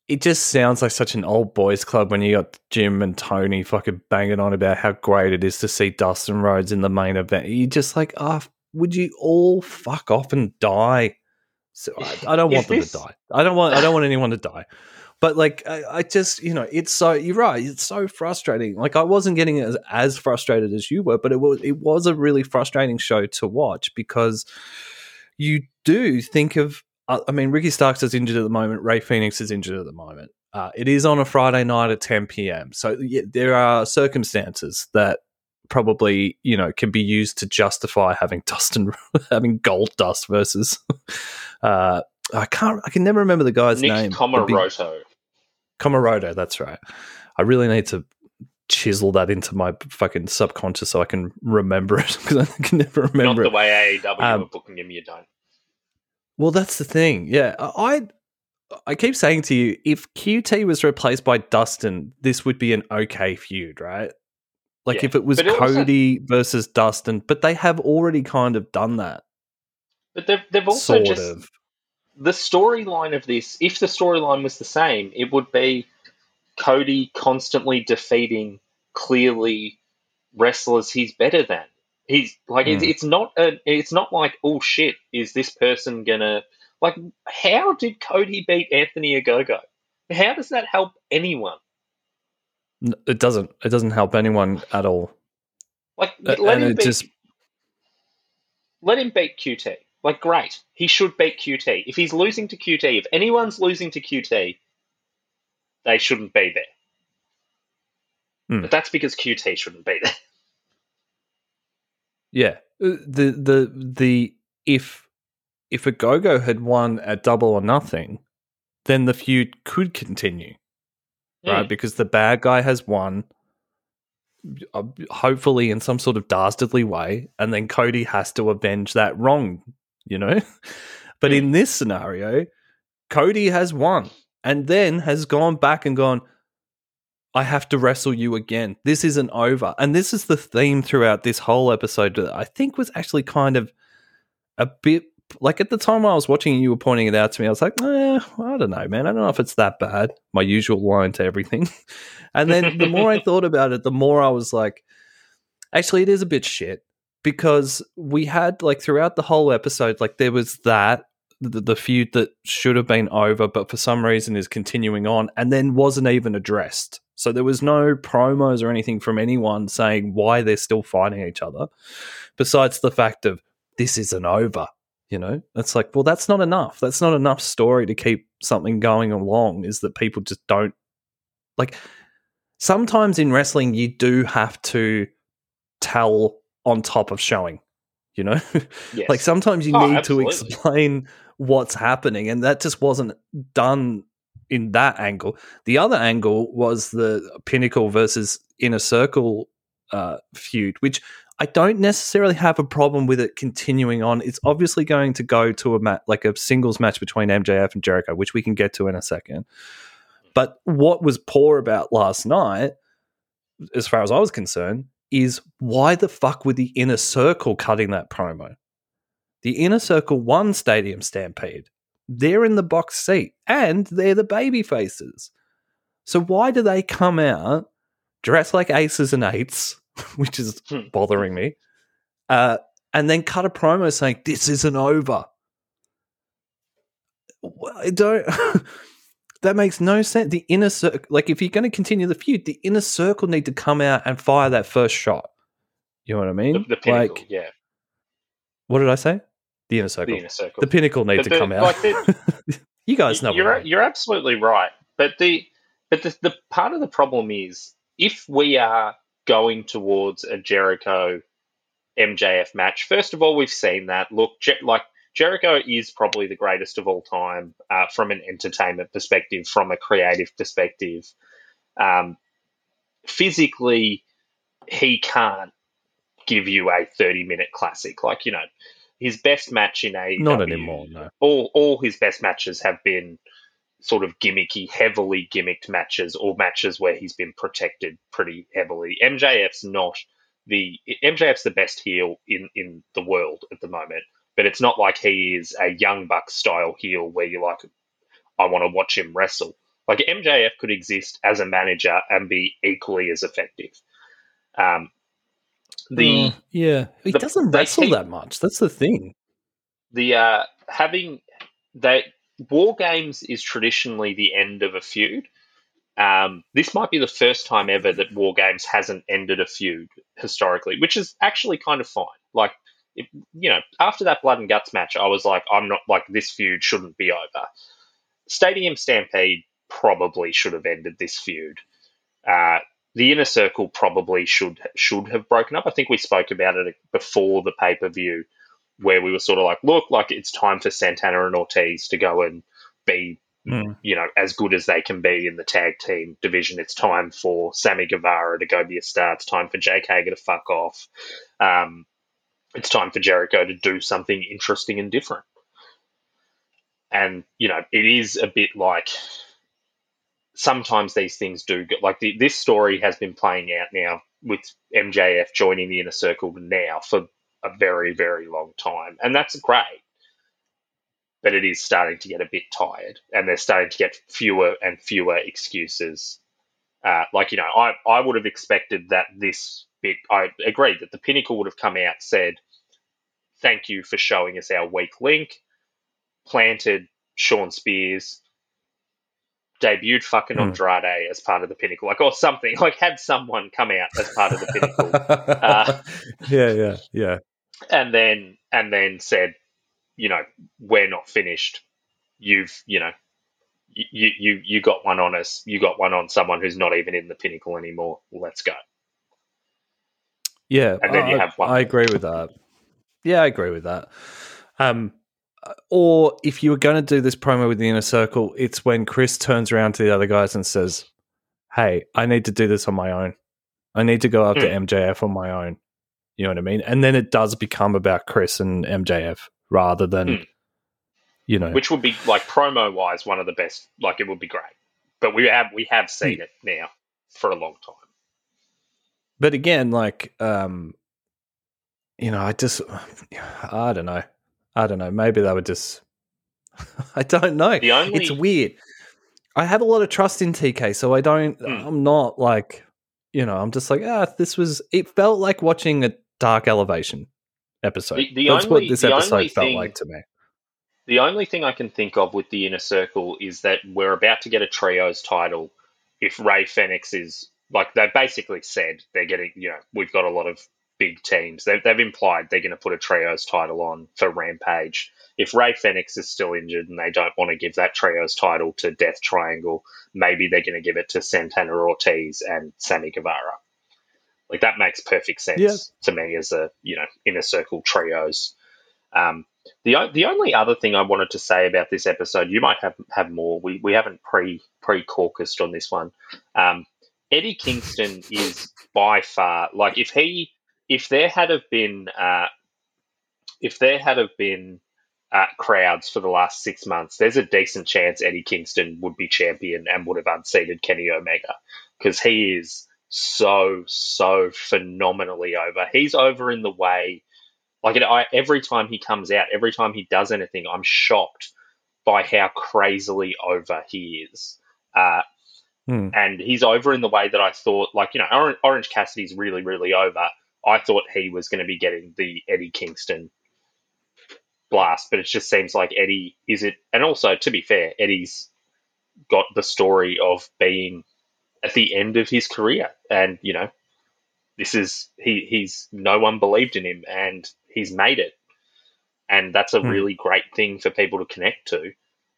[SPEAKER 1] it just sounds like such an old boys club when you got Jim and Tony fucking banging on about how great it is to see Dustin Rhodes in the main event. You're just like, oh, would you all fuck off and die? So I, I don't want them to die. I don't want. I don't want anyone to die. But like, I, I just, you know, it's so. You're right. It's so frustrating. Like, I wasn't getting as as frustrated as you were, but it was. It was a really frustrating show to watch because you do think of I mean, Ricky Starks is injured at the moment. Rey Fenix is injured at the moment. Uh, it is on a Friday night at 10 p.m. So yeah, there are circumstances that probably you know can be used to justify having Dustin having Gold Dust versus. Uh, I can't. I can never remember the guy's
[SPEAKER 2] Nick
[SPEAKER 1] name. big-
[SPEAKER 2] Comoroto.
[SPEAKER 1] That's right. I really need to chisel that into my fucking subconscious so I can remember it because I can never remember.
[SPEAKER 2] Not the
[SPEAKER 1] it.
[SPEAKER 2] way AEW
[SPEAKER 1] Um,
[SPEAKER 2] are booking him, you don't.
[SPEAKER 1] Well, that's the thing. Yeah, I I keep saying to you, if QT was replaced by Dustin, this would be an okay feud, right? Like
[SPEAKER 2] Yeah,
[SPEAKER 1] if it was
[SPEAKER 2] it
[SPEAKER 1] Cody versus Dustin, but they have already kind of done that,
[SPEAKER 2] But they've, they've also
[SPEAKER 1] sort
[SPEAKER 2] just.
[SPEAKER 1] of.
[SPEAKER 2] The storyline of this, if the storyline was the same, it would be Cody constantly defeating clearly wrestlers he's better than. He's like it's,
[SPEAKER 1] Hmm.
[SPEAKER 2] it's not a, it's not like oh shit is this person gonna like how did Cody beat Anthony Ogogo? How does that help anyone?
[SPEAKER 1] It doesn't. It doesn't help anyone at all.
[SPEAKER 2] Like let
[SPEAKER 1] and
[SPEAKER 2] him beat
[SPEAKER 1] just-
[SPEAKER 2] let him beat QT. Like great, he should beat QT. If he's losing to QT, if anyone's losing to QT, they shouldn't be there.
[SPEAKER 1] Hmm.
[SPEAKER 2] But that's because QT shouldn't be there.
[SPEAKER 1] Yeah. Uh, The the the if if Ogogo had won at double or nothing, then the feud could continue. right?
[SPEAKER 2] Mm.
[SPEAKER 1] Because the bad guy has won, uh, hopefully in some sort of dastardly way, and then Cody has to avenge that wrong, you know? But in this scenario, Cody has won and then has gone back and gone, I have to wrestle you again. This isn't over. And this is the theme throughout this whole episode that I think was actually kind of a bit like at the time I was watching and you were pointing it out to me, I was like, eh, I don't know, man. I don't know if it's that bad. My usual line to everything. and then the more I thought about it, the more I was like, actually, it is a bit shit because we had like throughout the whole episode, like there was that the, the feud that should have been over, but for some reason is continuing on, and then wasn't even addressed. So there was no promos or anything from anyone saying why they're still fighting each other, besides the fact of this isn't over. You know, it's like, well, that's not enough. That's not enough story to keep something going along. Is that people just don't like. Sometimes in wrestling, you do have to tell on top of showing. You know,
[SPEAKER 2] Yes.
[SPEAKER 1] like sometimes you
[SPEAKER 2] Oh,
[SPEAKER 1] need
[SPEAKER 2] absolutely.
[SPEAKER 1] to explain what's happening, and that just wasn't done in that angle. The other angle was the Pinnacle versus Inner Circle uh, feud, which I don't necessarily have a problem with it continuing on. It's obviously going to go to a match, like a singles match between MJF and Jericho, which we can get to in a second. But what was poor about last night, as far as I was concerned, is why the fuck were the Inner Circle cutting that promo? The Inner Circle won Stadium Stampede. They're in the box seat and they're the baby faces. So why do they come out dressed like aces and eights, which is
[SPEAKER 2] Hmm.
[SPEAKER 1] bothering me, uh, and then cut a promo saying this isn't over? I don't. that makes no sense. The inner circle, like if you're going to continue the feud, the inner circle need to come out and fire that first shot. You know what I mean?
[SPEAKER 2] The, the pinnacle,
[SPEAKER 1] like,
[SPEAKER 2] yeah,
[SPEAKER 1] what did I say? The inner circle.
[SPEAKER 2] the inner circle.
[SPEAKER 1] The pinnacle need
[SPEAKER 2] But
[SPEAKER 1] to
[SPEAKER 2] the-
[SPEAKER 1] come out.
[SPEAKER 2] like
[SPEAKER 1] you guys know.
[SPEAKER 2] you're
[SPEAKER 1] what I mean.
[SPEAKER 2] you're absolutely right. But the but the, the part of the problem is if we are going towards a Jericho MJF match. First of all, we've seen that. Look, Je- like Jericho is probably the greatest of all time uh, from an entertainment perspective, from a creative perspective. Um, physically, he can't give you a 30 minute classic. Like, you know, his best match in AEW.
[SPEAKER 1] Not anymore. No.
[SPEAKER 2] All, all his best matches have been sort of gimmicky, heavily gimmicked matches or matches where he's been protected pretty heavily. MJF's not the MJF's the best heel in, in the world at the moment, but it's not like he is a young buck style heel where you're like, I want to watch him wrestle. Like MJF could exist as a manager and be equally as effective. Um, the
[SPEAKER 1] Mm, yeah, he
[SPEAKER 2] the-
[SPEAKER 1] doesn't wrestle that much. That's the thing.
[SPEAKER 2] the uh, having that war games is traditionally the end of a feud. Um, this might be the first time ever that war games hasn't ended a feud historically, which is actually kind of fine. Like, it, you know, after that blood and guts match, I was like, I'm not like this feud shouldn't be over. Stadium Stampede probably should have ended this feud. Uh, the inner circle probably should should have broken up. I think we spoke about it before the pay per view where we were sort of like, look, like it's time for Santana and Ortiz to go and be,
[SPEAKER 1] Mm.
[SPEAKER 2] you know, as good as they can be in the tag team division. It's time for Sammy Guevara to go be a star. It's time for Jake Hager to fuck off. Um, it's time for Jericho to do something interesting and different. And, you know, it is a bit like sometimes these things do get like the, this story has been playing out now with MJF joining the inner circle now for a very, very long time. And that's great. But it is starting to get a bit tired. And they're starting to get fewer and fewer excuses. Uh, like, you know, I, I would have expected that this bit, I agree that the pinnacle would have come out, said, thank you for showing us our weak link, planted Shawn Spears, debuted fucking. Andrade as part of the pinnacle, like, or something, like, had someone come out as part of the pinnacle Uh,
[SPEAKER 1] yeah, yeah, yeah.
[SPEAKER 2] and then and then said, you know, we're not finished. You've, you know, you you you got one on us. You got one on someone who's not even in the pinnacle anymore. Let's go.
[SPEAKER 1] Yeah,
[SPEAKER 2] And then you have one.
[SPEAKER 1] I agree with that. Yeah, I agree with that. Um, or if you were going to do this promo with the inner circle, it's when Chris turns around to the other guys and says, "Hey, I need to do this on my own. I need to go after
[SPEAKER 2] Hmm.
[SPEAKER 1] MJF on my own." You know what I mean? And then it does become about Chris and MJF rather than,
[SPEAKER 2] Hmm.
[SPEAKER 1] you know,
[SPEAKER 2] Which would be like promo wise one of the best. Like it would be great. But we have we have seen it now. for a long time.
[SPEAKER 1] But again, like, um, you know, I just, I don't know. I don't know. Maybe they were just, I don't know.
[SPEAKER 2] The only
[SPEAKER 1] it's weird. I have a lot of trust in TK, so I don't,
[SPEAKER 2] Mm.
[SPEAKER 1] I'm not like, you know, I'm just like, ah, this was, it felt like watching a Dark Elevation episode.
[SPEAKER 2] The- the
[SPEAKER 1] That's
[SPEAKER 2] only-
[SPEAKER 1] what this episode felt
[SPEAKER 2] thing-
[SPEAKER 1] like to me.
[SPEAKER 2] The only thing I can think of with the inner circle is that we're about to get a trios title. If Rey Fenix is like they basically said they're getting, you know, we've got a lot of big teams. They've, they've implied they're going to put a trios title on for Rampage. If Rey Fenix is still injured and they don't want to give that trios title to Death Triangle, maybe they're going to give it to Santana Ortiz and Sammy Guevara. Like that makes perfect sense
[SPEAKER 1] Yeah.
[SPEAKER 2] to me as a you know inner circle trios. Um, the the only other thing I wanted to say about this episode, you might have have more. We we haven't pre pre caucused on this one. Um, Eddie Kingston is by far like if he if there had have been uh, if there had have been uh, crowds for the last six months, there's a decent chance Eddie Kingston would be champion and would have unseated Kenny Omega because he is so so phenomenally over. He's over in the way like it, I, every time he comes out, every time he does anything, I'm shocked by how crazily over he is. Uh,
[SPEAKER 1] Hmm.
[SPEAKER 2] and he's over in the way that I thought, like, you know, Orange, Orange Cassidy's really, really over. I thought he was going to be getting the Eddie Kingston blast, but it just seems like Eddie is it. And also, to be fair, Eddie's got the story of being at the end of his career. And, you know, this is, he, he's, no one believed in him and he's made it. And that's a
[SPEAKER 1] Hmm.
[SPEAKER 2] really great thing for people to connect to.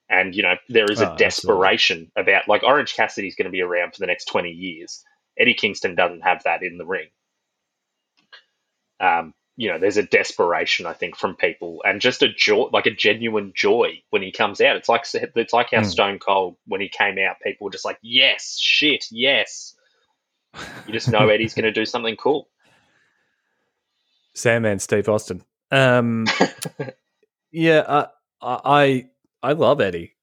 [SPEAKER 2] And, you know, there is
[SPEAKER 1] Oh,
[SPEAKER 2] a
[SPEAKER 1] absolutely.
[SPEAKER 2] desperation about, like, Orange Cassidy's going to be around for the next 20 years. Eddie Kingston doesn't have that in the ring. Um, you know, there's a desperation, I think, from people, and just a joy, like a genuine joy when he comes out. It's like it's like how
[SPEAKER 1] Hmm.
[SPEAKER 2] Stone Cold when he came out, people were just like, "Yes, shit, yes." You just know Eddie's going to do something cool.
[SPEAKER 1] Sandman Steve Austin. Um, yeah, uh, I I love Eddie.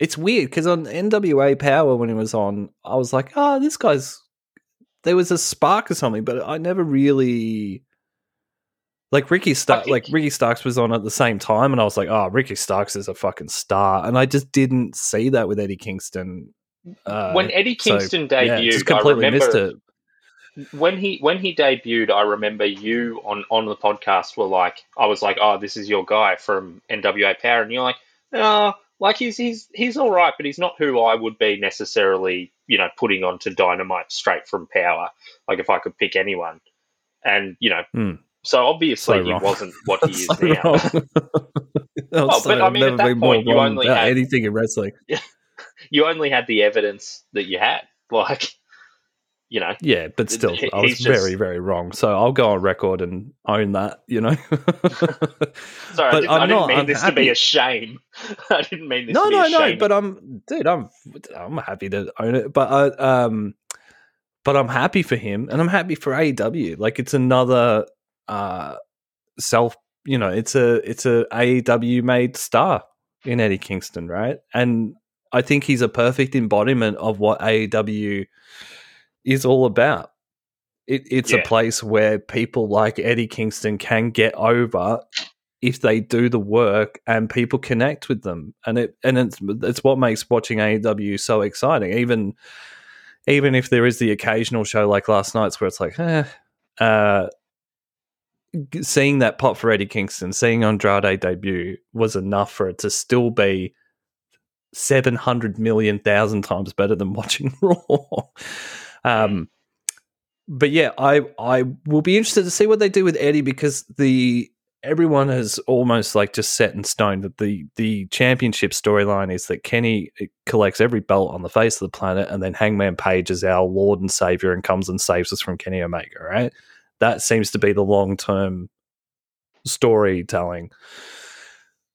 [SPEAKER 1] It's weird because on NWA Power when he was on, I was like, oh, this guy's. There was a spark or something, but I never really. Like Ricky Stark, like Ricky Starks was on at the same time, and I was like, "Oh, Ricky Starks is a fucking star," and I just didn't see that with Eddie Kingston. Uh,
[SPEAKER 2] when Eddie
[SPEAKER 1] so,
[SPEAKER 2] Kingston
[SPEAKER 1] yeah,
[SPEAKER 2] debuted,
[SPEAKER 1] just
[SPEAKER 2] I
[SPEAKER 1] completely
[SPEAKER 2] remember
[SPEAKER 1] missed it.
[SPEAKER 2] when he when he debuted, I remember you on on the podcast were like, I was like, oh, this is your guy from NWA Power, and you're like, no, like he's he's he's all right, but he's not who I would be necessarily, you know, putting onto Dynamite straight from Power. Like if I could pick anyone, and you know,
[SPEAKER 1] Hmm.
[SPEAKER 2] So obviously
[SPEAKER 1] So
[SPEAKER 2] he wasn't what he is
[SPEAKER 1] So
[SPEAKER 2] now. Well,
[SPEAKER 1] Also,
[SPEAKER 2] but I mean, at that point, you only had-
[SPEAKER 1] anything in wrestling.
[SPEAKER 2] You only had the evidence that you had, like, you know,
[SPEAKER 1] Yeah, but still, I was
[SPEAKER 2] just-
[SPEAKER 1] very, very wrong. So I'll go on record and own that. You know.
[SPEAKER 2] Sorry, I didn't, I didn't mean
[SPEAKER 1] I'm
[SPEAKER 2] this to be a shame. I didn't mean this
[SPEAKER 1] no,
[SPEAKER 2] to be
[SPEAKER 1] no, no. But I'm, dude. I'm, I'm happy to own it. But I, um, but I'm happy for him, and I'm happy for AEW. Like it's another, uh, self. You know, it's a, it's a AEW made star in Eddie Kingston, right? And I think he's a perfect embodiment of what AEW is all about. It, it's
[SPEAKER 2] Yeah.
[SPEAKER 1] a place where people like Eddie Kingston can get over if they do the work and people connect with them, and it and it's it's what makes watching AEW so exciting. Even even if there is the occasional show like last night's where it's like, eh, uh, seeing that pop for Eddie Kingston, seeing Andrade debut was enough for it to still be seven hundred million thousand times better than watching Raw. Um, but yeah, I I will be interested to see what they do with Eddie because the everyone has almost like just set in stone that the the championship storyline is that Kenny collects every belt on the face of the planet, and then Hangman Page is our Lord and Savior and comes and saves us from Kenny Omega. Right? That seems to be the long term storytelling.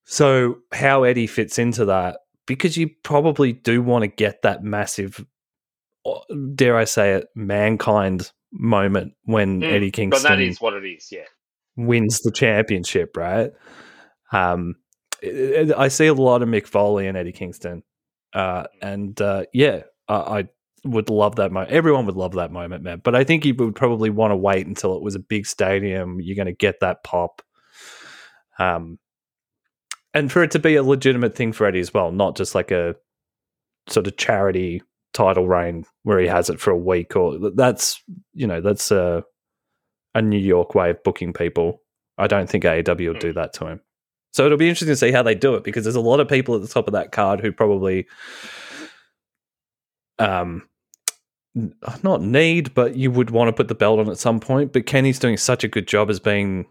[SPEAKER 1] So how Eddie fits into that because you probably do want to get that massive, dare I say it, mankind moment when
[SPEAKER 2] Mm,
[SPEAKER 1] Eddie
[SPEAKER 2] but
[SPEAKER 1] Kingston
[SPEAKER 2] that is what it is. Yeah.
[SPEAKER 1] wins the championship, right? Um, I I see a lot of Mick Foley and Eddie Kingston, uh, and uh, yeah, I, I would love that moment. Everyone would love that moment, man. But I think you would probably want to wait until it was a big stadium. You're going to get that pop. Um, and for it to be a legitimate thing for Eddie as well, not just like a sort of charity title reign where he has it for a week or that's you know that's a a New York way of booking people. I don't think AEW will do
[SPEAKER 2] Hmm.
[SPEAKER 1] that to him. So it'll be interesting to see how they do it because there's a lot of people at the top of that card who probably um not need, but you would want to put the belt on at some point. But Kenny's doing such a good job as being,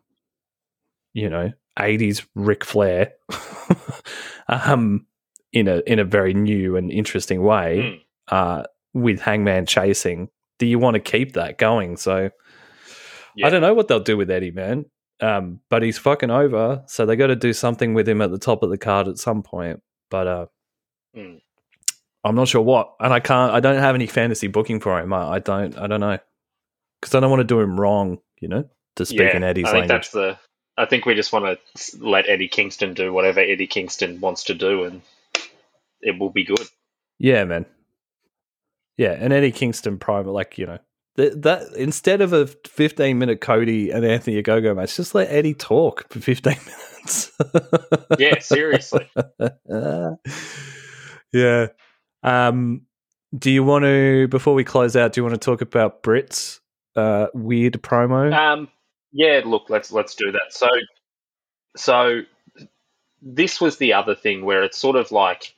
[SPEAKER 1] you know, 80s Ric Flair, um, in a in a very new and interesting way,
[SPEAKER 2] Hmm.
[SPEAKER 1] uh, with Hangman chasing. Do you want to keep that going? So
[SPEAKER 2] Yeah.
[SPEAKER 1] I don't know what they'll do with Eddie, man. Um, but he's fucking over, so they got to do something with him at the top of the card at some point. But uh,
[SPEAKER 2] Hmm.
[SPEAKER 1] I'm not sure what, and I can't. I don't have any fantasy booking for him. I, I don't. I don't know because I don't want to do him wrong. You know, to speak
[SPEAKER 2] yeah,
[SPEAKER 1] in Eddie's
[SPEAKER 2] I think
[SPEAKER 1] language.
[SPEAKER 2] that's the. I think we just want to let Eddie Kingston do whatever Eddie Kingston wants to do, and it will be good.
[SPEAKER 1] Yeah, man. Yeah, and Eddie Kingston private, like you know, th- that instead of a 15 minute Cody and Anthony Ogogo match, just let Eddie talk for 15 minutes.
[SPEAKER 2] Yeah, seriously.
[SPEAKER 1] yeah. Um, do you want to before we close out? Do you want to talk about Britt's uh, weird promo?
[SPEAKER 2] Um, yeah, look, let's let's do that. So, so this was the other thing where it's sort of like,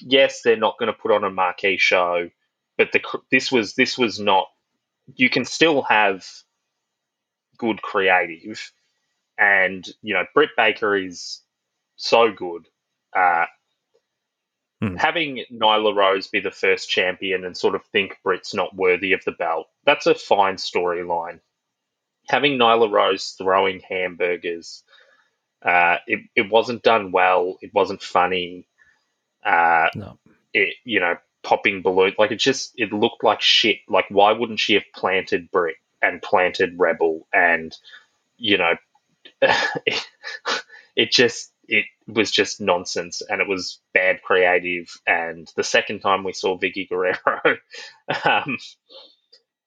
[SPEAKER 2] yes, they're not going to put on a marquee show, but the this was this was not. You can still have good creative, and you know, Britt Baker is so good. Uh,
[SPEAKER 1] Hmm.
[SPEAKER 2] Having Nyla Rose be the first champion and sort of think Britt's not worthy of the belt, that's a fine storyline having Nyla Rose throwing hamburgers, uh, it, it wasn't done well. It wasn't funny. Uh,
[SPEAKER 1] No.
[SPEAKER 2] it, you know, popping balloon. Like, it just, it looked like shit. Like, why wouldn't she have planted Britt and planted Rebel? And, you know, it, it just, it was just nonsense and it was bad creative. And the second time we saw Vickie Guerrero, um,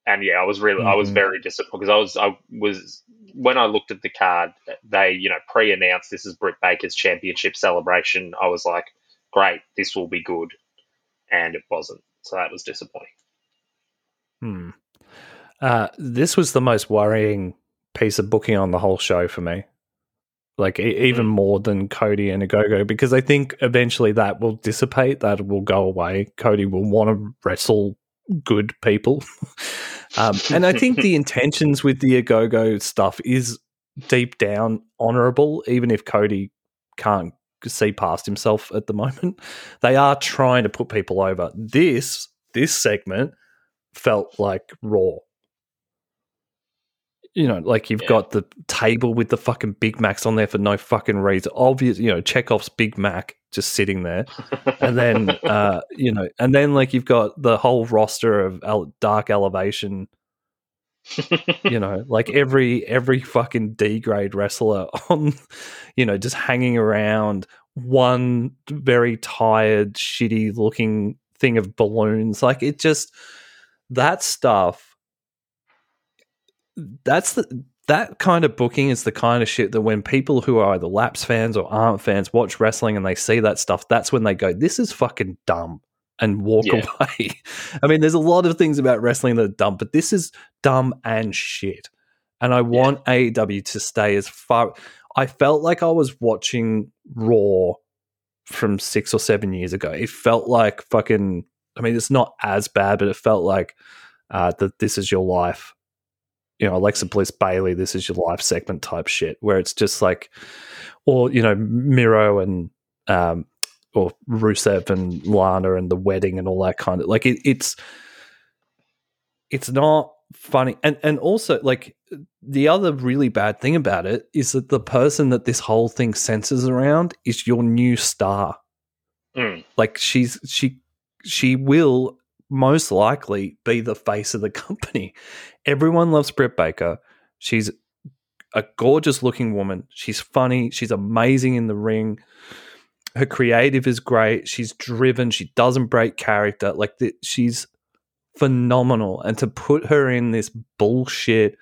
[SPEAKER 2] and yeah, I was really, I was
[SPEAKER 1] Mhm.
[SPEAKER 2] very disappointed because I was, I was, when I looked at the card, they, you know, pre-announced this is Britt Baker's championship celebration. I was like, great, this will be good, and it wasn't. So that was disappointing.
[SPEAKER 1] Hmm. Uh, this was the most worrying piece of booking on the whole show for me. Like e- even
[SPEAKER 2] Mm.
[SPEAKER 1] more than Cody and Ogogo, because I think eventually that will dissipate. That will go away. Cody will want to wrestle good people, um, and I think the intentions with the Ogogo stuff is deep down honorable, even if Cody can't see past himself at the moment. They are trying to put people over. This this segment felt like raw. You know, like you've
[SPEAKER 2] Yeah.
[SPEAKER 1] got the table with the fucking Big Macs on there for no fucking reason. Obvious, you know, Chekhov's Big Mac just sitting there, and then uh, you know, and then like you've got the whole roster of Dark Elevation. You know, like every every fucking D grade wrestler on, you know, just hanging around one very tired, shitty looking thing of balloons. Like it just that stuff that's the that kind of booking is the kind of shit that when people who are either laps fans or aren't fans watch wrestling and they see that stuff, that's when they go, "This is fucking dumb," and walk
[SPEAKER 2] Yeah.
[SPEAKER 1] away. I mean, there's a lot of things about wrestling that are dumb, but this is dumb and shit. And I want AEW to stay as far. I felt like I was watching Raw from six or seven years ago. It felt like fucking. I mean, it's not as bad, but it felt like uh, that. This is your life you know, Alexa Bliss Bailey, this is your life segment type shit, where it's just like, or, you know, Miro and, um, or Rusev and Lana and the wedding and all that kind of like it, it's, it's not funny. And, and also like the other really bad thing about it is that the person that this whole thing centers around is your new star
[SPEAKER 2] Mm.
[SPEAKER 1] like she's she she will most likely be the face of the company. Everyone loves Britt Baker. She's a gorgeous looking woman. She's funny. She's amazing in the ring. Her creative is great. She's driven. She doesn't break character. Like the, she's phenomenal. And to put her in this bullshit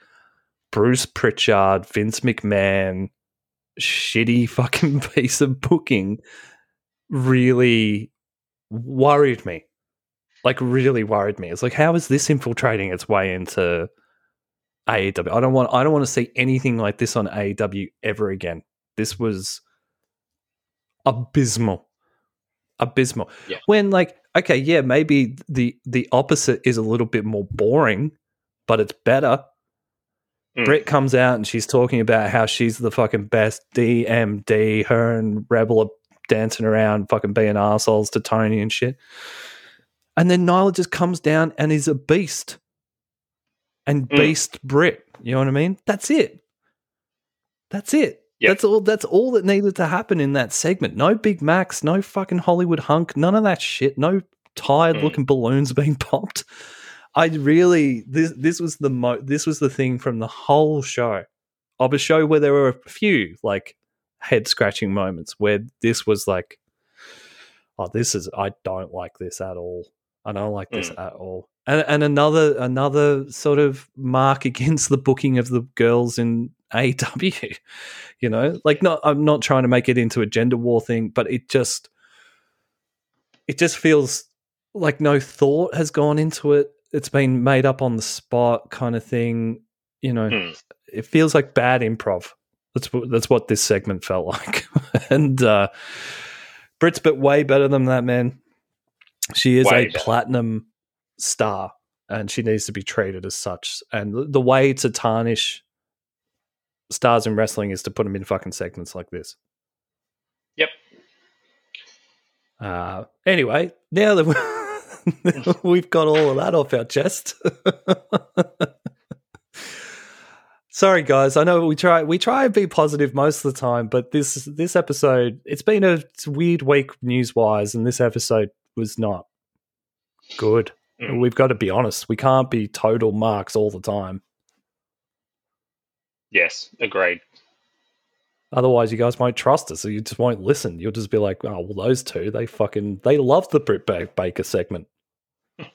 [SPEAKER 1] Bruce Pritchard, Vince McMahon, shitty fucking piece of booking really worried me. Like really worried me. It's like how is this infiltrating its way into AEW? I don't want I don't want to see anything like this on AEW ever again. This was abysmal. Abysmal.
[SPEAKER 2] Yeah.
[SPEAKER 1] When like okay, yeah, maybe the the opposite is a little bit more boring, but it's better.
[SPEAKER 2] Mm.
[SPEAKER 1] Britt comes out and she's talking about how she's the fucking best DMD. Her and Rebel are dancing around, fucking being assholes to Tony and shit. And then Nyla just comes down and is a beast. And
[SPEAKER 2] Mm.
[SPEAKER 1] beast Britt. You know what I mean? That's it. That's it.
[SPEAKER 2] Yep.
[SPEAKER 1] That's all that's all that needed to happen in that segment. No Big Macs, no fucking Hollywood hunk, none of that shit. No tired
[SPEAKER 2] Mm.
[SPEAKER 1] looking balloons being popped. I really this this was the mo this was the thing from the whole show of a show where there were a few like head scratching moments where this was like, oh, this is I don't like this at all. I don't like this at all. And and another another sort of mark against the booking of the girls in AW. You know, like not I'm not trying to make it into a gender war thing, but it just it just feels like no thought has gone into it. It's been made up on the spot kind of thing. You know,
[SPEAKER 2] Hmm.
[SPEAKER 1] it feels like bad improv. That's what that's what this segment felt like. and uh Britt's but way better than that, man. She is
[SPEAKER 2] Way
[SPEAKER 1] a platinum star and she needs to be treated as such. And the- the way to tarnish stars in wrestling is to put them in fucking segments like this.
[SPEAKER 2] Yep.
[SPEAKER 1] Uh, anyway, now that we've got all of that off our chest. Sorry, guys. I know we try we try and be positive most of the time, but this this episode it's been a weird week news wise, and this episode was not good.
[SPEAKER 2] Mm.
[SPEAKER 1] We've got to be honest. We can't be total marks all the time.
[SPEAKER 2] Yes, agreed.
[SPEAKER 1] Otherwise, you guys won't trust us, so you just won't listen. You'll just be like, "Oh, well, those two, they fucking they love the Britt ba- Baker segment." you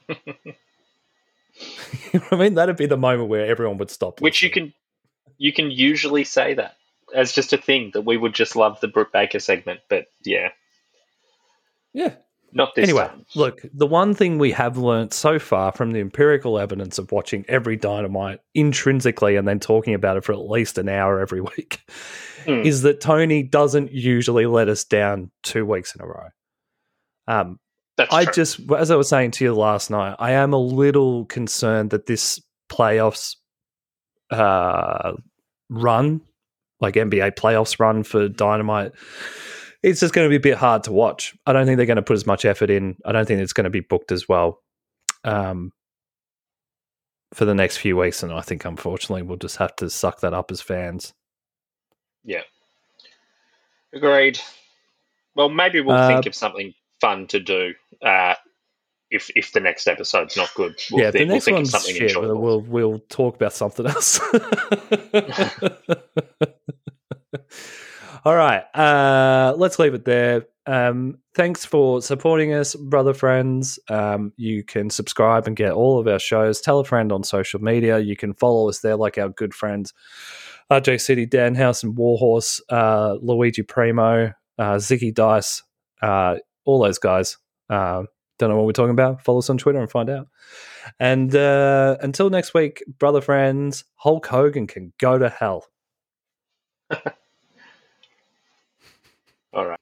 [SPEAKER 1] know what I mean? That'd be the moment where everyone would stop.
[SPEAKER 2] Which you can you can usually say that as just a thing that we would just love the Brooke Baker segment, but yeah,
[SPEAKER 1] yeah.
[SPEAKER 2] Not this
[SPEAKER 1] anyway,
[SPEAKER 2] time.
[SPEAKER 1] look, the one thing we have learnt so far from the empirical evidence of watching every dynamite intrinsically and then talking about it for at least an hour every week
[SPEAKER 2] Hmm.
[SPEAKER 1] is that Tony doesn't usually let us down two weeks in a row. Um,
[SPEAKER 2] That's
[SPEAKER 1] I
[SPEAKER 2] true.
[SPEAKER 1] just, as I was saying to you last night, I am a little concerned that this playoffs uh, run, like NBA playoffs run for Dynamite, it's just going to be a bit hard to watch. I don't think they're going to put as much effort in. I don't think it's going to be booked as well um, for the next few weeks. And I think, unfortunately, we'll just have to suck that up as fans.
[SPEAKER 2] yeah, agreed. Well, maybe we'll
[SPEAKER 1] Uh,
[SPEAKER 2] think of something fun to do. Uh, if if the next episode's not good, we'll,
[SPEAKER 1] yeah,
[SPEAKER 2] thi-
[SPEAKER 1] the
[SPEAKER 2] we'll
[SPEAKER 1] next
[SPEAKER 2] think of
[SPEAKER 1] one's
[SPEAKER 2] something
[SPEAKER 1] shit.
[SPEAKER 2] Enjoyable.
[SPEAKER 1] we'll we'll talk about something else. All right, uh, let's leave it there. Um, thanks for supporting us, brother friends. Um, you can subscribe and get all of our shows. Tell a friend on social media. You can follow us there, like our good friends RJ City, Dan House, and Warhorse, uh, Luigi Primo, uh, Ziggy Dice, uh, all those guys. Uh, don't know what we're talking about? Follow us on Twitter and find out. And uh, until next week, brother friends, Hulk Hogan can go to hell.
[SPEAKER 2] All right.